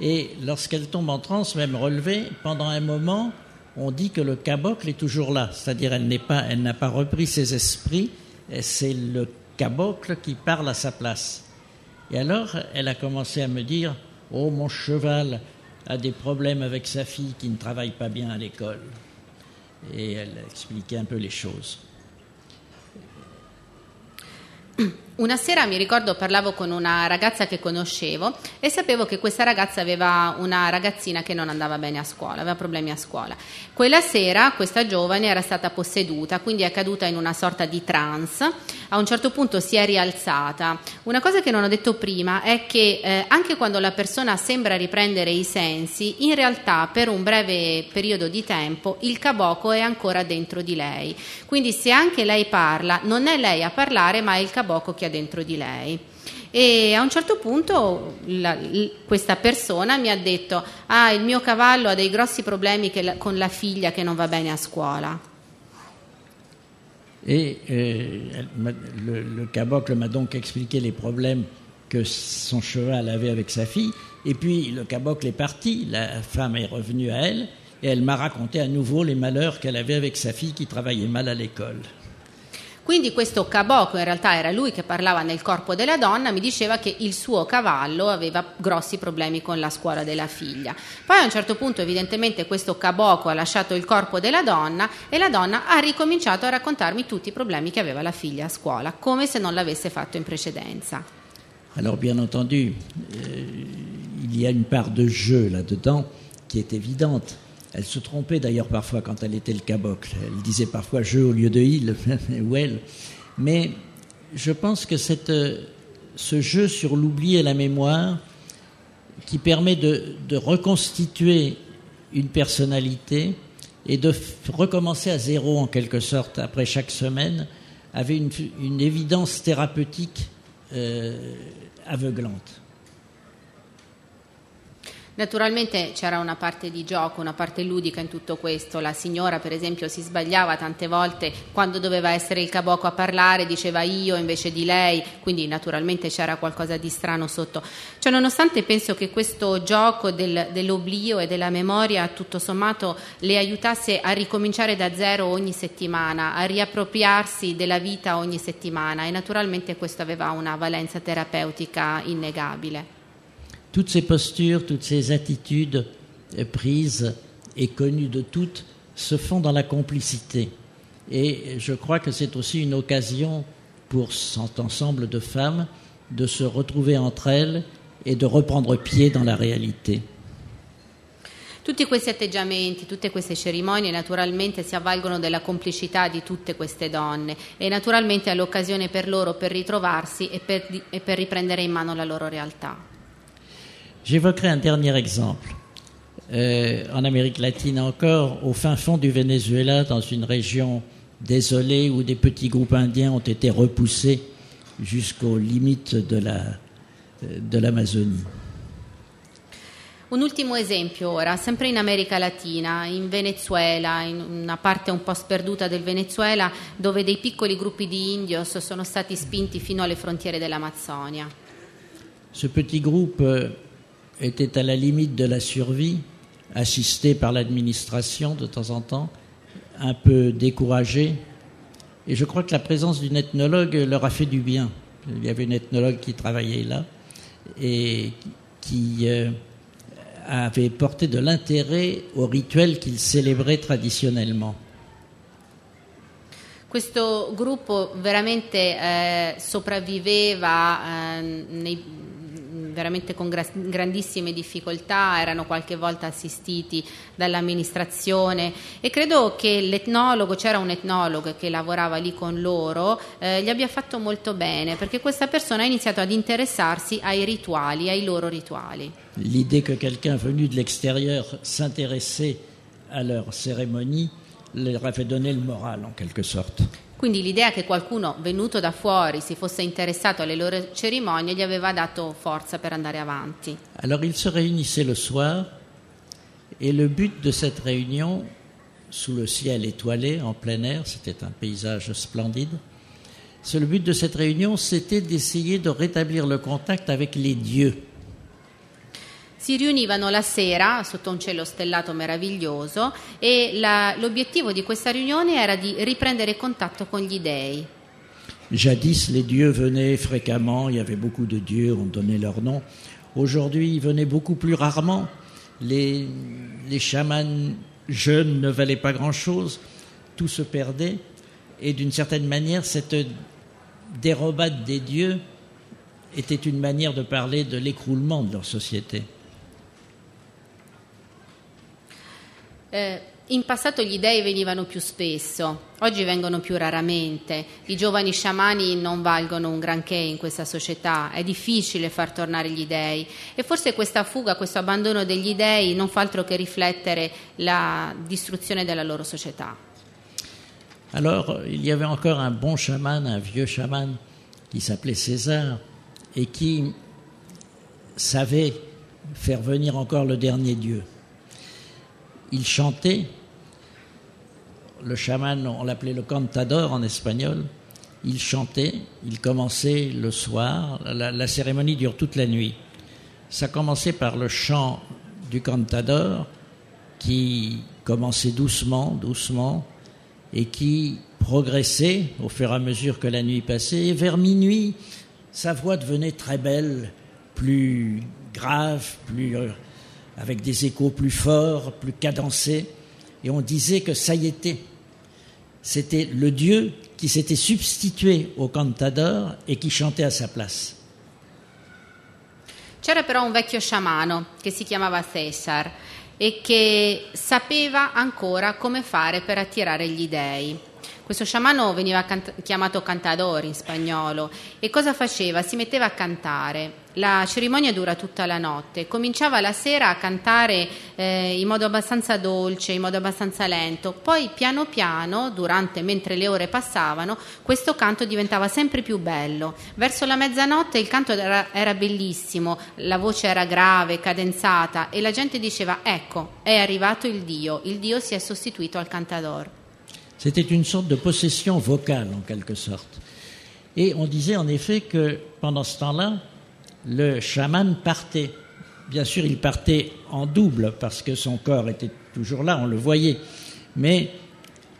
et lorsqu'elle tombe en transe, même relevée, pendant un moment, on dit que le cabocle est toujours là, c'est-à-dire elle n'est pas, elle n'a pas repris ses esprits, c'est le cabocle qui parle à sa place. Et alors, elle a commencé à me dire, oh mon cheval a des problèmes avec sa fille qui ne travaille pas bien à l'école et elle expliquait un peu les choses. Una sera mi ricordo parlavo con una ragazza che conoscevo e sapevo che questa ragazza aveva una ragazzina che non andava bene a scuola, aveva problemi a scuola. Quella sera questa giovane era stata posseduta, quindi è caduta in una sorta di trance, a un certo punto si è rialzata. Una cosa che non ho detto prima è che eh, anche quando la persona sembra riprendere i sensi, in realtà per un breve periodo di tempo il caboclo è ancora dentro di lei. Quindi se anche lei parla, non è lei a parlare, ma è il caboclo che ha dentro di lei. E a un certo punto la, questa persona mi ha detto, ah, il mio cavallo ha dei grossi problemi la, con la figlia che non va bene a scuola. Euh, le, le caboclo m'a donc expliqué les problèmes que son cheval avait avec sa fille. Et puis le caboclo est parti, la femme est revenue à elle, et elle m'a raconté à nouveau les malheurs qu'elle avait avec sa fille qui travaillait mal à l'école. Quindi questo caboclo, in realtà era lui che parlava nel corpo della donna, mi diceva che il suo cavallo aveva grossi problemi con la scuola della figlia. Poi a un certo punto evidentemente questo caboclo ha lasciato il corpo della donna e la donna ha ricominciato a raccontarmi tutti i problemi che aveva la figlia a scuola, come se non l'avesse fatto in precedenza. Alors bien entendu, euh, il y a une part de jeu là-dedans qui est évidente. Elle se trompait d'ailleurs parfois quand elle était le cabocle. Elle disait parfois je au lieu de il ou elle. Mais je pense que cette, ce jeu sur l'oubli et la mémoire, qui permet de, reconstituer une personnalité et de recommencer à zéro en quelque sorte après chaque semaine, avait une, une évidence thérapeutique euh, aveuglante. Naturalmente c'era una parte di gioco, una parte ludica in tutto questo. La signora, per esempio, si sbagliava tante volte quando doveva essere il caboclo a parlare, diceva io invece di lei, quindi naturalmente c'era qualcosa di strano sotto. Cioè, nonostante penso che questo gioco del, dell'oblio e della memoria, tutto sommato, le aiutasse a ricominciare da zero ogni settimana, a riappropriarsi della vita ogni settimana e naturalmente questo aveva una valenza terapeutica innegabile. Toutes ces postures, toutes ces attitudes prises et connues de toutes se font dans la complicité. Et je crois que c'est aussi une occasion pour cet ensemble de femmes de se retrouver entre elles et de reprendre pied dans la réalité. Tutti questi atteggiamenti, tutte queste cerimonie naturalmente si avvalgono della complicità di tutte queste donne e naturalmente è l'occasione per loro per ritrovarsi e per, e per riprendere in mano la loro realtà. J'évoquerai un dernier exemple. Euh, en Amérique latine encore, au fin fond du Venezuela, dans une région désolée où des petits groupes indiens ont été repoussés jusqu'aux limites de, la, de l'Amazonie. Un ultimo esempio ora, sempre in America Latina, in Venezuela, in una parte un po' sperduta del Venezuela, dove dei piccoli gruppi di indios sono stati spinti fino alle frontiere dell'Amazzonia. Ce petit groupe euh, était à la limite de la survie, assisté par l'administration de temps en temps, un peu découragé. Et je crois que la présence d'une ethnologue leur a fait du bien. Il y avait une ethnologue qui travaillait là et qui euh, avait porté de l'intérêt aux rituels qu'ils célébraient traditionnellement. Questo gruppo veramente eh, veramente con gra- grandissime difficoltà, erano qualche volta assistiti dall'amministrazione e credo che l'etnologo, c'era un etnologo che lavorava lì con loro, eh, gli abbia fatto molto bene perché questa persona ha iniziato ad interessarsi ai rituali, ai loro rituali. L'idée que quelqu'un venu de l'extérieur s'intéressait à leurs cérémonies leur avait donné le moral en quelque sorte. Quindi l'idea che qualcuno venuto da fuori si fosse interessato alle loro cerimonie gli aveva dato forza per andare avanti. Alors ils se réunissaient le soir et le but de cette réunion, sous le ciel étoilé en plein air, c'était un paysage splendide, le but de cette réunion, c'était d'essayer de rétablir le contact avec les dieux. Si riunivano la sera sotto un cielo stellato meraviglioso e la, l'obiettivo di questa riunione era di riprendere contatto con gli dei. Jadis, les dieux venaient fréquemment, il y avait beaucoup de dieux, on donnait leur nom. Aujourd'hui, ils venaient beaucoup plus rarement. Les, les chamans jeunes ne valaient pas grand-chose, tout se perdait. Et d'une certaine manière, cette dérobade des dieux était une manière de parler de l'écroulement de leur société. Eh, in passato gli dei venivano più spesso, oggi vengono più raramente. I giovani sciamani non valgono un granché in questa società, è difficile far tornare gli dei e forse questa fuga, questo abbandono degli dei non fa altro che riflettere la distruzione della loro società. Alors, il y avait encore un bon chaman, un vieux chaman qui s'appelait César et qui savait faire venir encore le dernier Dieu. Il chantait, le chaman, on l'appelait le cantador en espagnol, il chantait, il commençait le soir, la, cérémonie dure toute la nuit. Ça commençait par le chant du cantador qui commençait doucement, doucement, et qui progressait au fur et à mesure que la nuit passait. Et vers minuit, sa voix devenait très belle, plus grave, plus, avec des échos plus forts, plus cadencés. Et on disait que ça y était. C'était le Dieu qui s'était substitué au cantador e qui chantait à sa place. C'era però un vecchio sciamano che si chiamava Cesar e che sapeva ancora come fare per attirare gli dei. Questo sciamano veniva cant- chiamato cantador in spagnolo e cosa faceva? Si metteva a cantare. La cerimonia dura tutta la notte, cominciava la sera a cantare eh, in modo abbastanza dolce, in modo abbastanza lento, poi piano piano, durante, mentre le ore passavano, questo canto diventava sempre più bello. Verso la mezzanotte il canto era, era bellissimo, la voce era grave, cadenzata e la gente diceva ecco, è arrivato il Dio, il Dio si è sostituito al cantador. C'était une sorte de possession vocale en quelque sorte. Et on disait en effet que pendant ce temps-là, le chaman partait. Bien sûr, il partait en double parce que son corps était toujours là, on le voyait. Mais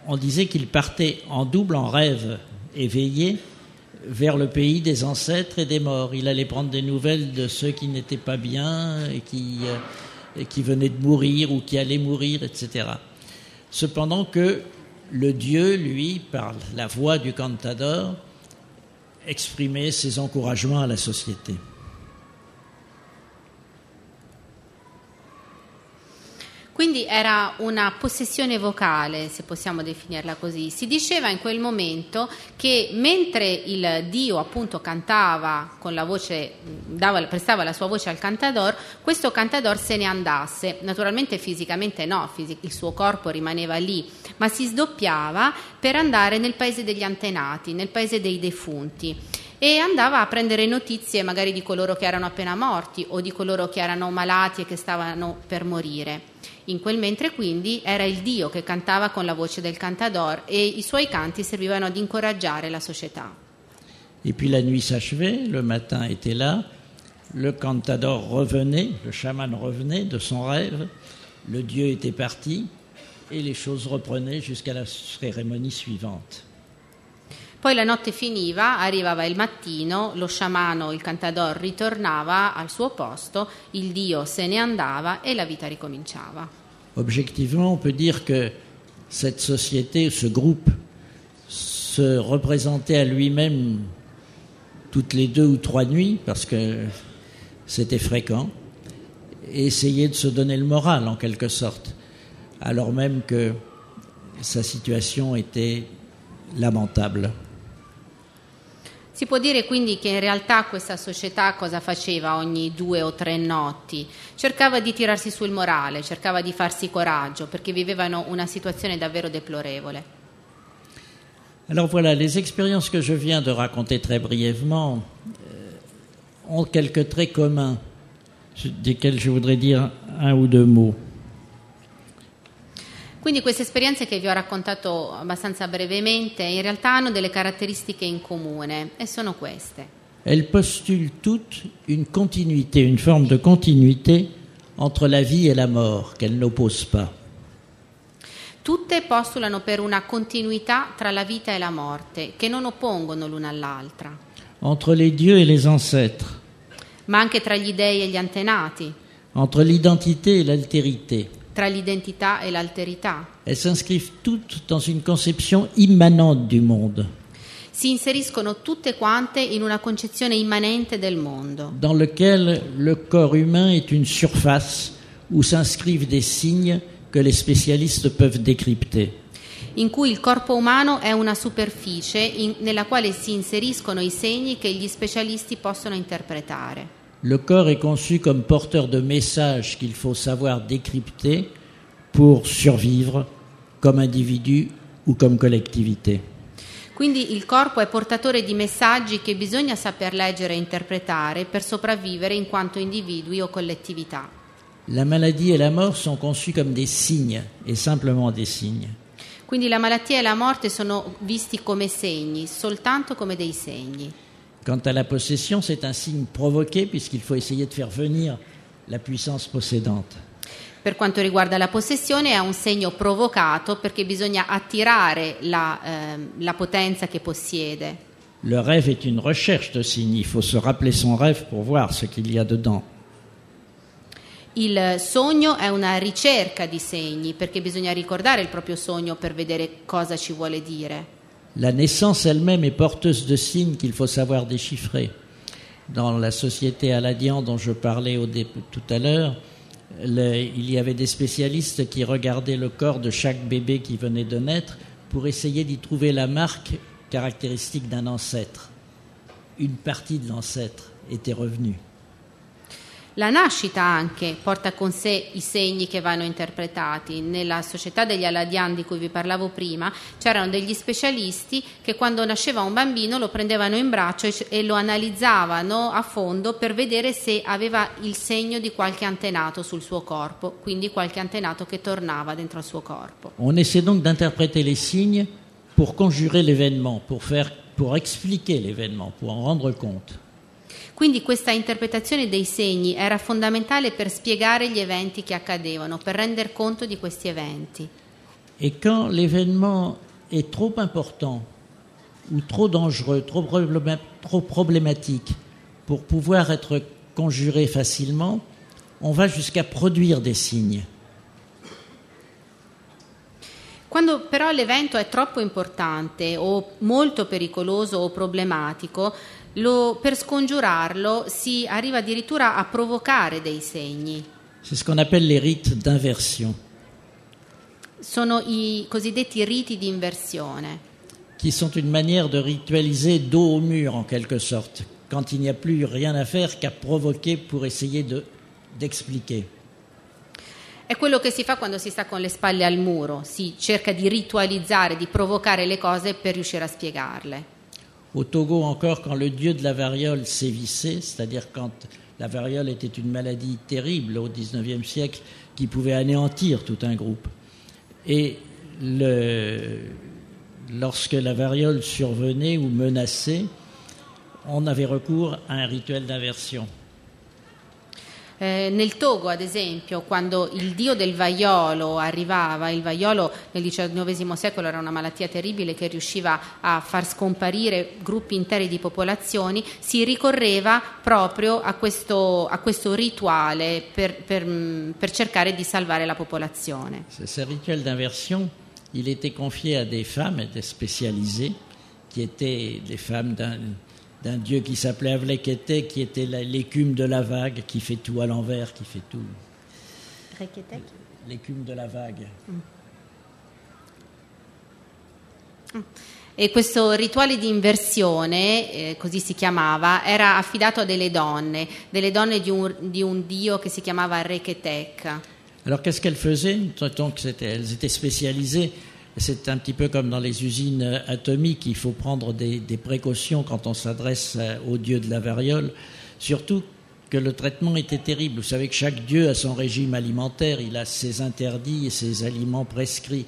on disait qu'il partait en double, en rêve éveillé, vers le pays des ancêtres et des morts. Il allait prendre des nouvelles de ceux qui n'étaient pas bien et qui, euh, et qui venaient de mourir ou qui allaient mourir, etc. Cependant que le Dieu, lui, par la voix du cantador, exprimait ses encouragements à la société. Quindi era una possessione vocale, se possiamo definirla così. Si diceva in quel momento che mentre il Dio appunto cantava con la voce, dava, prestava la sua voce al cantador, questo cantador se ne andasse. Naturalmente fisicamente no, il suo corpo rimaneva lì, ma si sdoppiava per andare nel paese degli antenati, nel paese dei defunti e andava a prendere notizie magari di coloro che erano appena morti o di coloro che erano malati e che stavano per morire. In quel mentre quindi era il Dio che cantava con la voce del cantador e i suoi canti servivano ad incoraggiare la società. Et puis la nuit s'achevait, le matin était là, le cantador revenait, le chaman revenait de son rêve, le Dieu était parti et les choses reprenaient jusqu'à la cérémonie suivante. Poi la notte finiva, arrivava il mattino, lo sciamano, il cantador ritornava al suo posto, il dio se ne andava e la vita ricominciava. Objectivement, on peut dire que cette société, ce groupe, se représentait à lui-même toutes les deux ou trois nuits, parce que c'était fréquent, et essayait de se donner le moral en quelque sorte, alors même que sa situation était lamentable. Si può dire quindi che in realtà questa società cosa faceva ogni due o tre notti? Cercava di tirarsi su il morale, cercava di farsi coraggio, perché vivevano una situazione davvero deplorevole. Alors voilà, les expériences que je viens de raconter très brièvement euh, ont quelques traits communs, desquels je voudrais dire un ou deux mots. Quindi queste esperienze che vi ho raccontato abbastanza brevemente in realtà hanno delle caratteristiche in comune e sono queste. Elles postulent toutes une continuité, une forme de continuité entre la vie et la mort, qu'elles n'opposent pas. Tutte postulano per una continuità tra la vita e la morte, che non oppongono l'una all'altra. Entre les dieux et les ancêtres. Ma anche tra gli dei e gli antenati. Entre l'identité et l'altérité tra l'identità e l'alterità. Elles s'inscrivent toutes dans une conception immanente du monde. Si inseriscono tutte quante in una concezione immanente del mondo. Dans lequel le corps humain est une surface où s'inscrivent des signes que les spécialistes peuvent décrypter. in cui il corpo umano è una superficie in, nella quale si inseriscono i segni che gli specialisti possono interpretare. Le corps est conçu comme porteur de messages qu'il faut savoir décrypter pour survivre comme individu ou comme collectivité. Quindi il corpo è portatore di messaggi che bisogna saper leggere e interpretare per sopravvivere in quanto individui o collettività. La maladie et la mort sont conçus comme des signes, et simplement des signes. Quindi la malattia e la morte sono visti come segni, soltanto come dei segni. Quant à la possession, c'est un signe provoqué puisqu'il faut essayer de faire venir la puissance possédante. Per quanto riguarda la possessione è un segno provocato perché bisogna attirare la, ehm, la potenza che possiede. Le rêve est une recherche de signes. Il faut se rappeler son rêve pour voir ce qu'il y a dedans. Il sogno è una ricerca di segni perché bisogna ricordare il proprio sogno per vedere cosa ci vuole dire. La naissance elle-même est porteuse de signes qu'il faut savoir déchiffrer. Dans la société Aladian dont je parlais tout à l'heure, il y avait des spécialistes qui regardaient le corps de chaque bébé qui venait de naître pour essayer d'y trouver la marque caractéristique d'un ancêtre. Une partie de l'ancêtre était revenue. La nascita anche porta con sé i segni che vanno interpretati. Nella società degli Aladian di cui vi parlavo prima c'erano degli specialisti che quando nasceva un bambino lo prendevano in braccio e- lo analizzavano a fondo per vedere se aveva il segno di qualche antenato sul suo corpo, quindi qualche antenato che tornava dentro al suo corpo. On essaie donc d'interpréter les signes pour conjurer l'événement, pour, faire, pour expliquer l'événement, pour en rendre compte. Quindi questa interpretazione dei segni era fondamentale per spiegare gli eventi che accadevano, per render conto di questi eventi. Et quand l'événement est trop important ou trop dangereux, trop, probléma- trop problématique pour pouvoir être conjuré facilement, on va jusqu'à produire des signes. Quando però l'evento è troppo importante o molto pericoloso o problematico, lo- per scongiurarlo si arriva addirittura a provocare dei segni. C'est ce qu'on appelle les rites d'inversion, Sono i cosiddetti riti di inversione, qui sont une manière de ritualiser dos au mur en quelque sorte, quand il n'y a plus rien à faire qu'à provoquer pour essayer de- d'expliquer. È quello che si fa quando si sta con le spalle al muro, si cerca di ritualizzare, di provocare le cose per riuscire a spiegarle. Au Togo encore, quand le dieu de la variole sévissait, c'est-à-dire quand la variole était une maladie terrible au XIXe siècle qui pouvait anéantir tout un groupe. Et lorsque la variole survenait ou menaçait, on avait recours à un rituel d'inversion. Eh, nel Togo, ad esempio, quando il dio del vaiolo arrivava, il vaiolo nel XIX secolo era una malattia terribile che riusciva a far scomparire gruppi interi di popolazioni, si ricorreva proprio a questo, a questo rituale per, per, mm, per cercare di salvare la popolazione. Ce ce rituel d'inversion, il était confié à des femmes des spécialisées, qui étaient des femmes d'un d'un dieu qui s'appelait Avlekete, qui était l'écume de la vague, qui fait tout à l'envers, qui fait tout. L'écume de la vague. E questo rituale di inversione, eh, così si chiamava, era affidato a delle donne, delle donne di un, di un dio che si chiamava Reketek. Alors qu'est-ce qu'elles faisaient Donc c'était- elles étaient spécialisées. C'est un petit peu comme dans les usines euh, atomiques, il faut prendre des, précautions quand on s'adresse euh, au dieu de la variole, surtout que le traitement était terrible. Vous savez que chaque dieu a son régime alimentaire, il a ses interdits et ses aliments prescrits.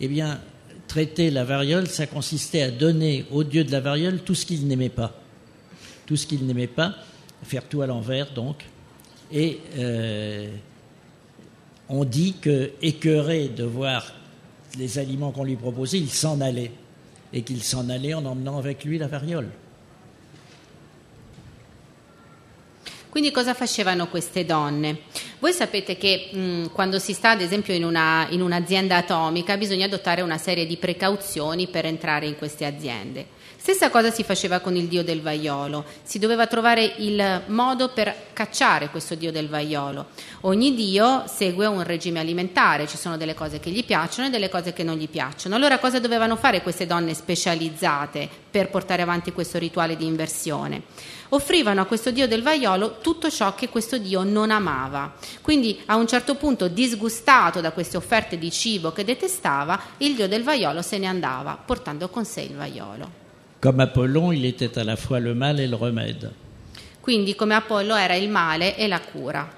Eh bien, traiter la variole, ça consistait à donner au dieu de la variole tout ce qu'il n'aimait pas. Tout ce qu'il n'aimait pas, faire tout à l'envers donc. Et euh, on dit que, écœuré de voir les aliments qu'on lui proposait, il s'en allait. Et qu'il s'en allait en emmenant avec lui la variole. Quindi cosa facevano queste donne? Voi sapete che mh, quando si sta ad esempio in, una, in un'azienda atomica bisogna adottare una serie di precauzioni per entrare in queste aziende. Stessa cosa si faceva con il dio del vaiolo, si doveva trovare il modo per cacciare questo dio del vaiolo. Ogni dio segue un regime alimentare, ci sono delle cose che gli piacciono e delle cose che non gli piacciono. Allora cosa dovevano fare queste donne specializzate per portare avanti questo rituale di inversione? Offrivano a questo dio del vaiolo tutto ciò che questo dio non amava. Quindi a un certo punto, disgustato da queste offerte di cibo che detestava, il dio del vaiolo se ne andava, portando con sé il vaiolo. Comme Apollon, il était à la fois le mal et le remède. Quindi come Apollo era il male e la cura.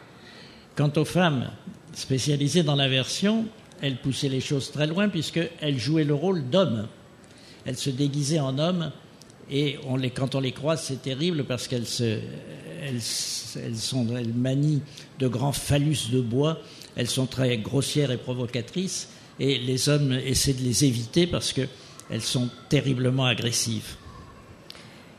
Quant aux femmes spécialisées dans l'aversion, elles poussaient les choses très loin puisqu'elles jouaient le rôle d'hommes. Elles se déguisaient en hommes et on les, quand on les croise, c'est terrible parce qu'elles se, elles, elles sont, elles manient de grands phallus de bois. Elles sont très grossières et provocatrices et les hommes essaient de les éviter parce qu'elles sont terriblement agressives.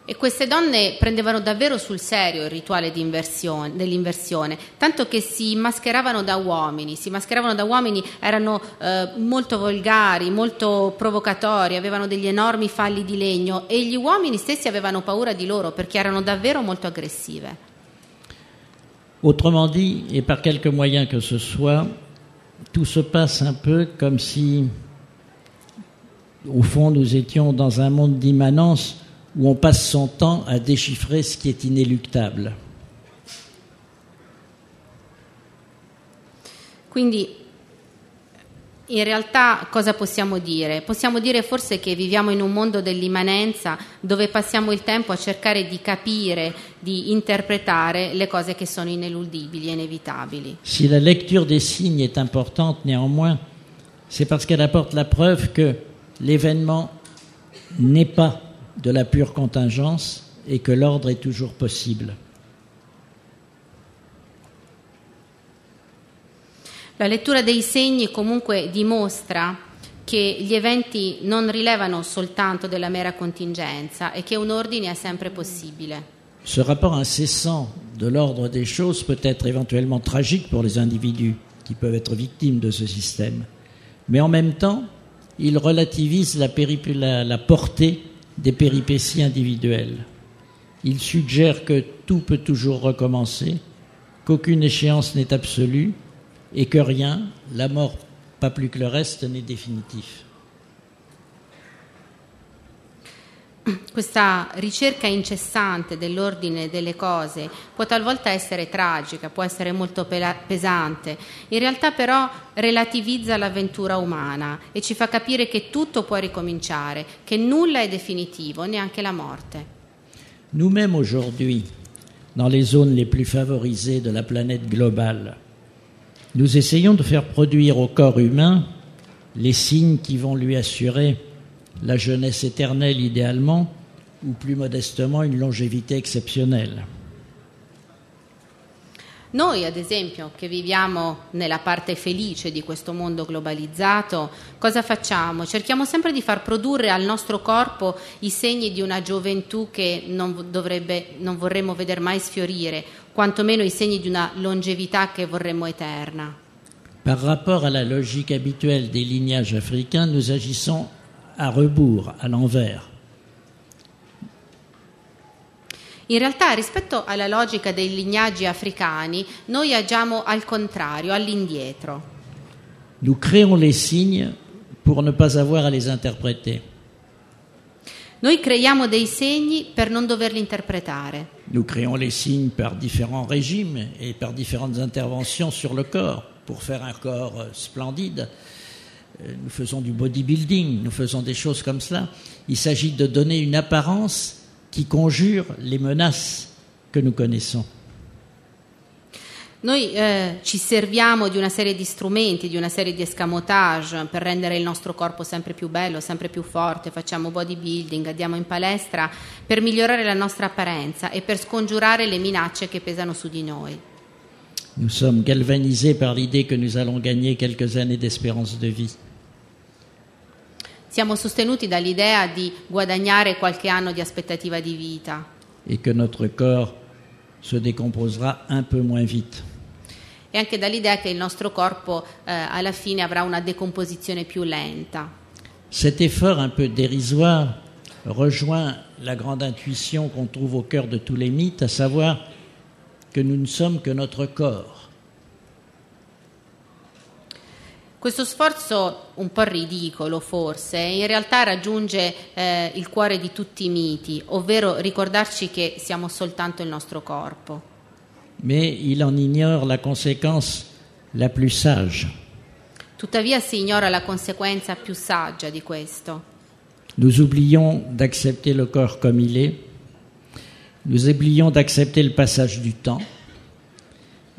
E queste donne prendevano davvero sul serio il rituale dell'inversione, tanto che si mascheravano da uomini, si mascheravano da uomini, erano eh, molto volgari, molto provocatori, avevano degli enormi falli di legno e gli uomini stessi avevano paura di loro perché erano davvero molto aggressive. Autrement dit, et par quelque moyen que ce soit, tout se passe un peu comme si, au fond, nous étions dans un monde d'immanence où on passe son temps à déchiffrer ce qui est inéluctable. Quindi in realtà cosa possiamo dire? Possiamo dire forse che viviamo in un mondo dell'immanenza dove passiamo il tempo a cercare di capire, di interpretare le cose che sono ineludibili inevitabili. Si la lecture des signes est importante néanmoins, c'est parce qu'elle apporte la preuve que l'événement n'est pas de la pure contingence et que l'ordre est toujours possible. La lettura dei segni comunque dimostra che gli eventi non rilevano soltanto della mera contingenza e che un ordine è sempre possibile. Ce rapport incessant de l'ordre des choses peut être éventuellement tragique pour les individus qui peuvent être victimes de ce système. Mais en même temps, il relativise la, périp- la- la portée des péripéties individuelles. Il suggère que tout peut toujours recommencer, qu'aucune échéance n'est absolue et que rien, la mort pas plus que le reste, n'est définitif. Questa ricerca incessante dell'ordine delle cose può talvolta essere tragica, può essere molto pesante, in realtà però relativizza l'avventura umana e ci fa capire che tutto può ricominciare, che nulla è definitivo, neanche la morte. Nous-mêmes aujourd'hui, dans les zones les plus favorisées de la planète globale, nous essayons de faire produire au corps humain les signes qui vont lui assurer la jeunesse éternelle idéalement, ou plus modestement une longévité exceptionnelle. Noi, ad esempio, che viviamo nella parte felice di questo mondo globalizzato, cosa facciamo? Cerchiamo sempre di far produrre al nostro corpo i segni di una gioventù che non, dovrebbe, non vorremmo vedere mai sfiorire, quantomeno i segni di una longevità che vorremmo eterna. Par rapport à la logique habituelle des lignages africains, nous agissons à rebours, à l'envers. In realtà, rispetto alla logica dei lignaggi africani, noi agiamo al contrario, all'indietro. Nous créons les signes pour ne pas avoir à les interpréter. Noi creiamo dei segni per non doverli interpretare. Nous créons les signes par différents régimes et par différentes interventions sur le corps pour faire un corps euh, splendide. Euh, Nous faisons du bodybuilding, nous faisons des choses comme cela. Il s'agit de donner une apparence qui conjure les menaces que nous connaissons. Noi eh, ci serviamo di una serie di strumenti, di una serie di escamotage per rendere il nostro corpo sempre più bello, sempre più forte, facciamo bodybuilding, andiamo in palestra per migliorare la nostra apparenza e per scongiurare le minacce che pesano su di noi. Nous sommes galvanisés par l'idée que nous allons gagner quelques années d'espérance de vie. Siamo sostenuti dall'idea di guadagnare qualche anno di aspettativa di vita et que notre corps se décomposera un peu moins vite. e anche dall'idea che il nostro corpo eh, alla fine avrà una decomposizione più lenta. Cet effort un peu dérisoire rejoint la grande intuition qu'on trouve au cœur de tous les mythes, à savoir que nous ne sommes que notre corps. Questo sforzo, un po' ridicolo forse, in realtà raggiunge eh, il cuore di tutti i miti, ovvero ricordarci che siamo soltanto il nostro corpo. Mais il en ignore la conséquence la plus sage. Tuttavia si ignora la conseguenza più saggia di questo. Nous oublions d'accepter le corps comme il est, nous oublions d'accepter le passage du temps,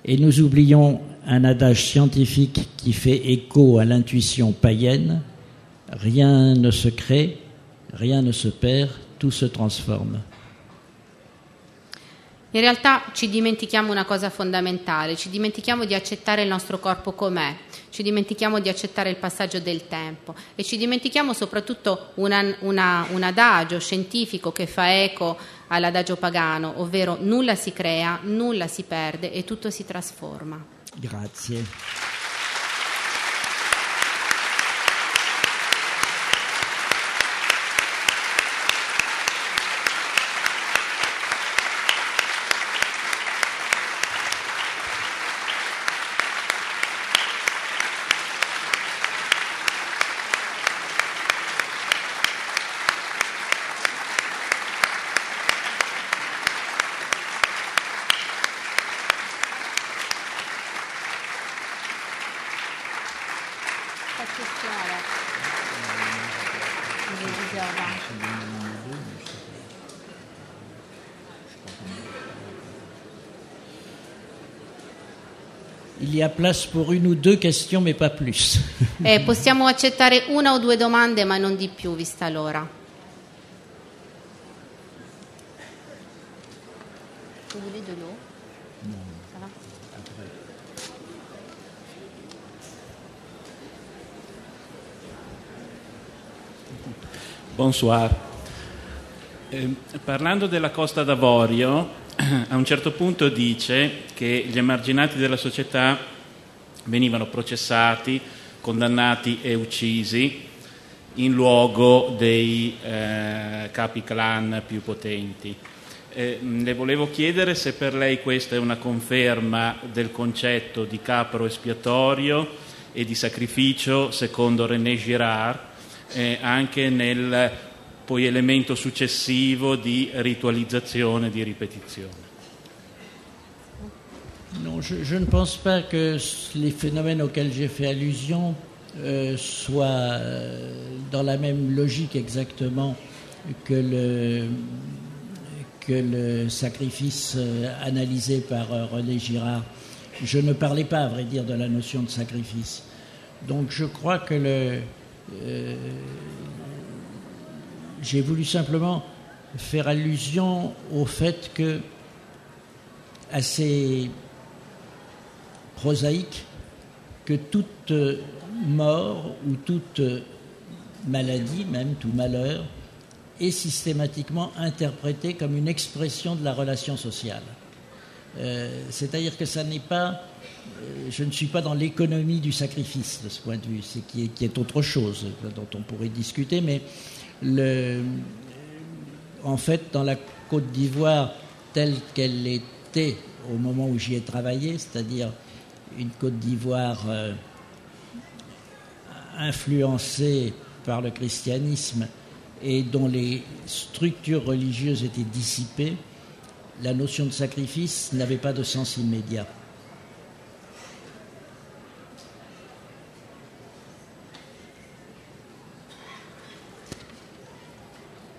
et nous oublions un adage scientifique qui fait écho à l'intuition païenne, rien ne se crée, rien ne se perd, tout se transforme. In realtà ci dimentichiamo una cosa fondamentale, ci dimentichiamo di accettare il nostro corpo com'è, ci dimentichiamo di accettare il passaggio del tempo e ci dimentichiamo soprattutto una, una, un adagio scientifico che fa eco all'adagio pagano, ovvero nulla si crea, nulla si perde e tutto si trasforma. Grazie. Il y a place pour une ou deux questions, mais pas plus. Eh, possiamo accettare una o due domande, ma non di più, vista l'ora. Vous voulez de l'eau Ça va Bonsoir. Eh, parlando della Costa d'Avorio, a un certo punto dice che gli emarginati della società venivano processati, condannati e uccisi in luogo dei eh, capi clan più potenti. Eh, le volevo chiedere se per lei questa è una conferma del concetto di capro espiatorio e di sacrificio secondo René Girard, eh, anche nel poi elemento successivo di ritualizzazione, di ripetizione. Non, je, ne pense pas que les phénomènes auxquels j'ai fait allusion euh, soient euh, dans la même logique exactement que le, sacrifice euh, analysé par René Girard. Je ne parlais pas, à vrai dire, de la notion de sacrifice. Donc je crois que le, j'ai voulu simplement faire allusion au fait que, assez prosaïque, que toute mort ou toute maladie, même tout malheur, est systématiquement interprété comme une expression de la relation sociale. Euh, C'est-à-dire que ça n'est pas, euh, je ne suis pas dans l'économie du sacrifice de ce point de vue, c'est qui est, autre chose dont on pourrait discuter, mais en fait, dans la Côte d'Ivoire telle qu'elle était au moment où j'y ai travaillé, c'est-à-dire une Côte d'Ivoire euh, influencée par le christianisme et dont les structures religieuses étaient dissipées, la notion de sacrifice n'avait pas de sens immédiat.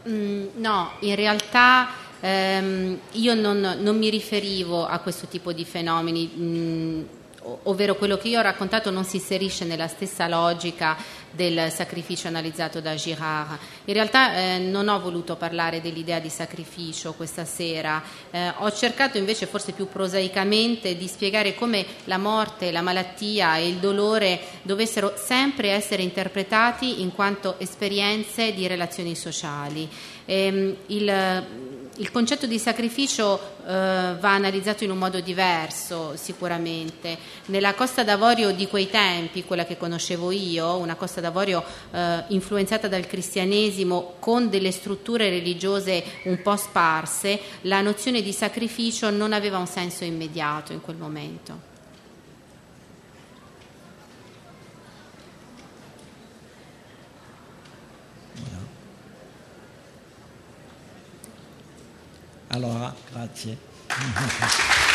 Mm, no, in realtà ehm, io non, non mi riferivo a questo tipo di fenomeni. mm, ovvero quello che io ho raccontato non si inserisce nella stessa logica del sacrificio analizzato da Girard. In realtà eh, non ho voluto parlare dell'idea di sacrificio questa sera, Eh, ho cercato invece forse più prosaicamente di spiegare come la morte, la malattia e il dolore dovessero sempre essere interpretati in quanto esperienze di relazioni sociali. Ehm, il, il concetto di sacrificio eh, va analizzato in un modo diverso sicuramente. Nella Costa d'Avorio di quei tempi, quella che conoscevo io, una Costa d'Avorio eh, influenzata dal cristianesimo con delle strutture religiose un po' sparse, la nozione di sacrificio non aveva un senso immediato in quel momento. Allora, grazie.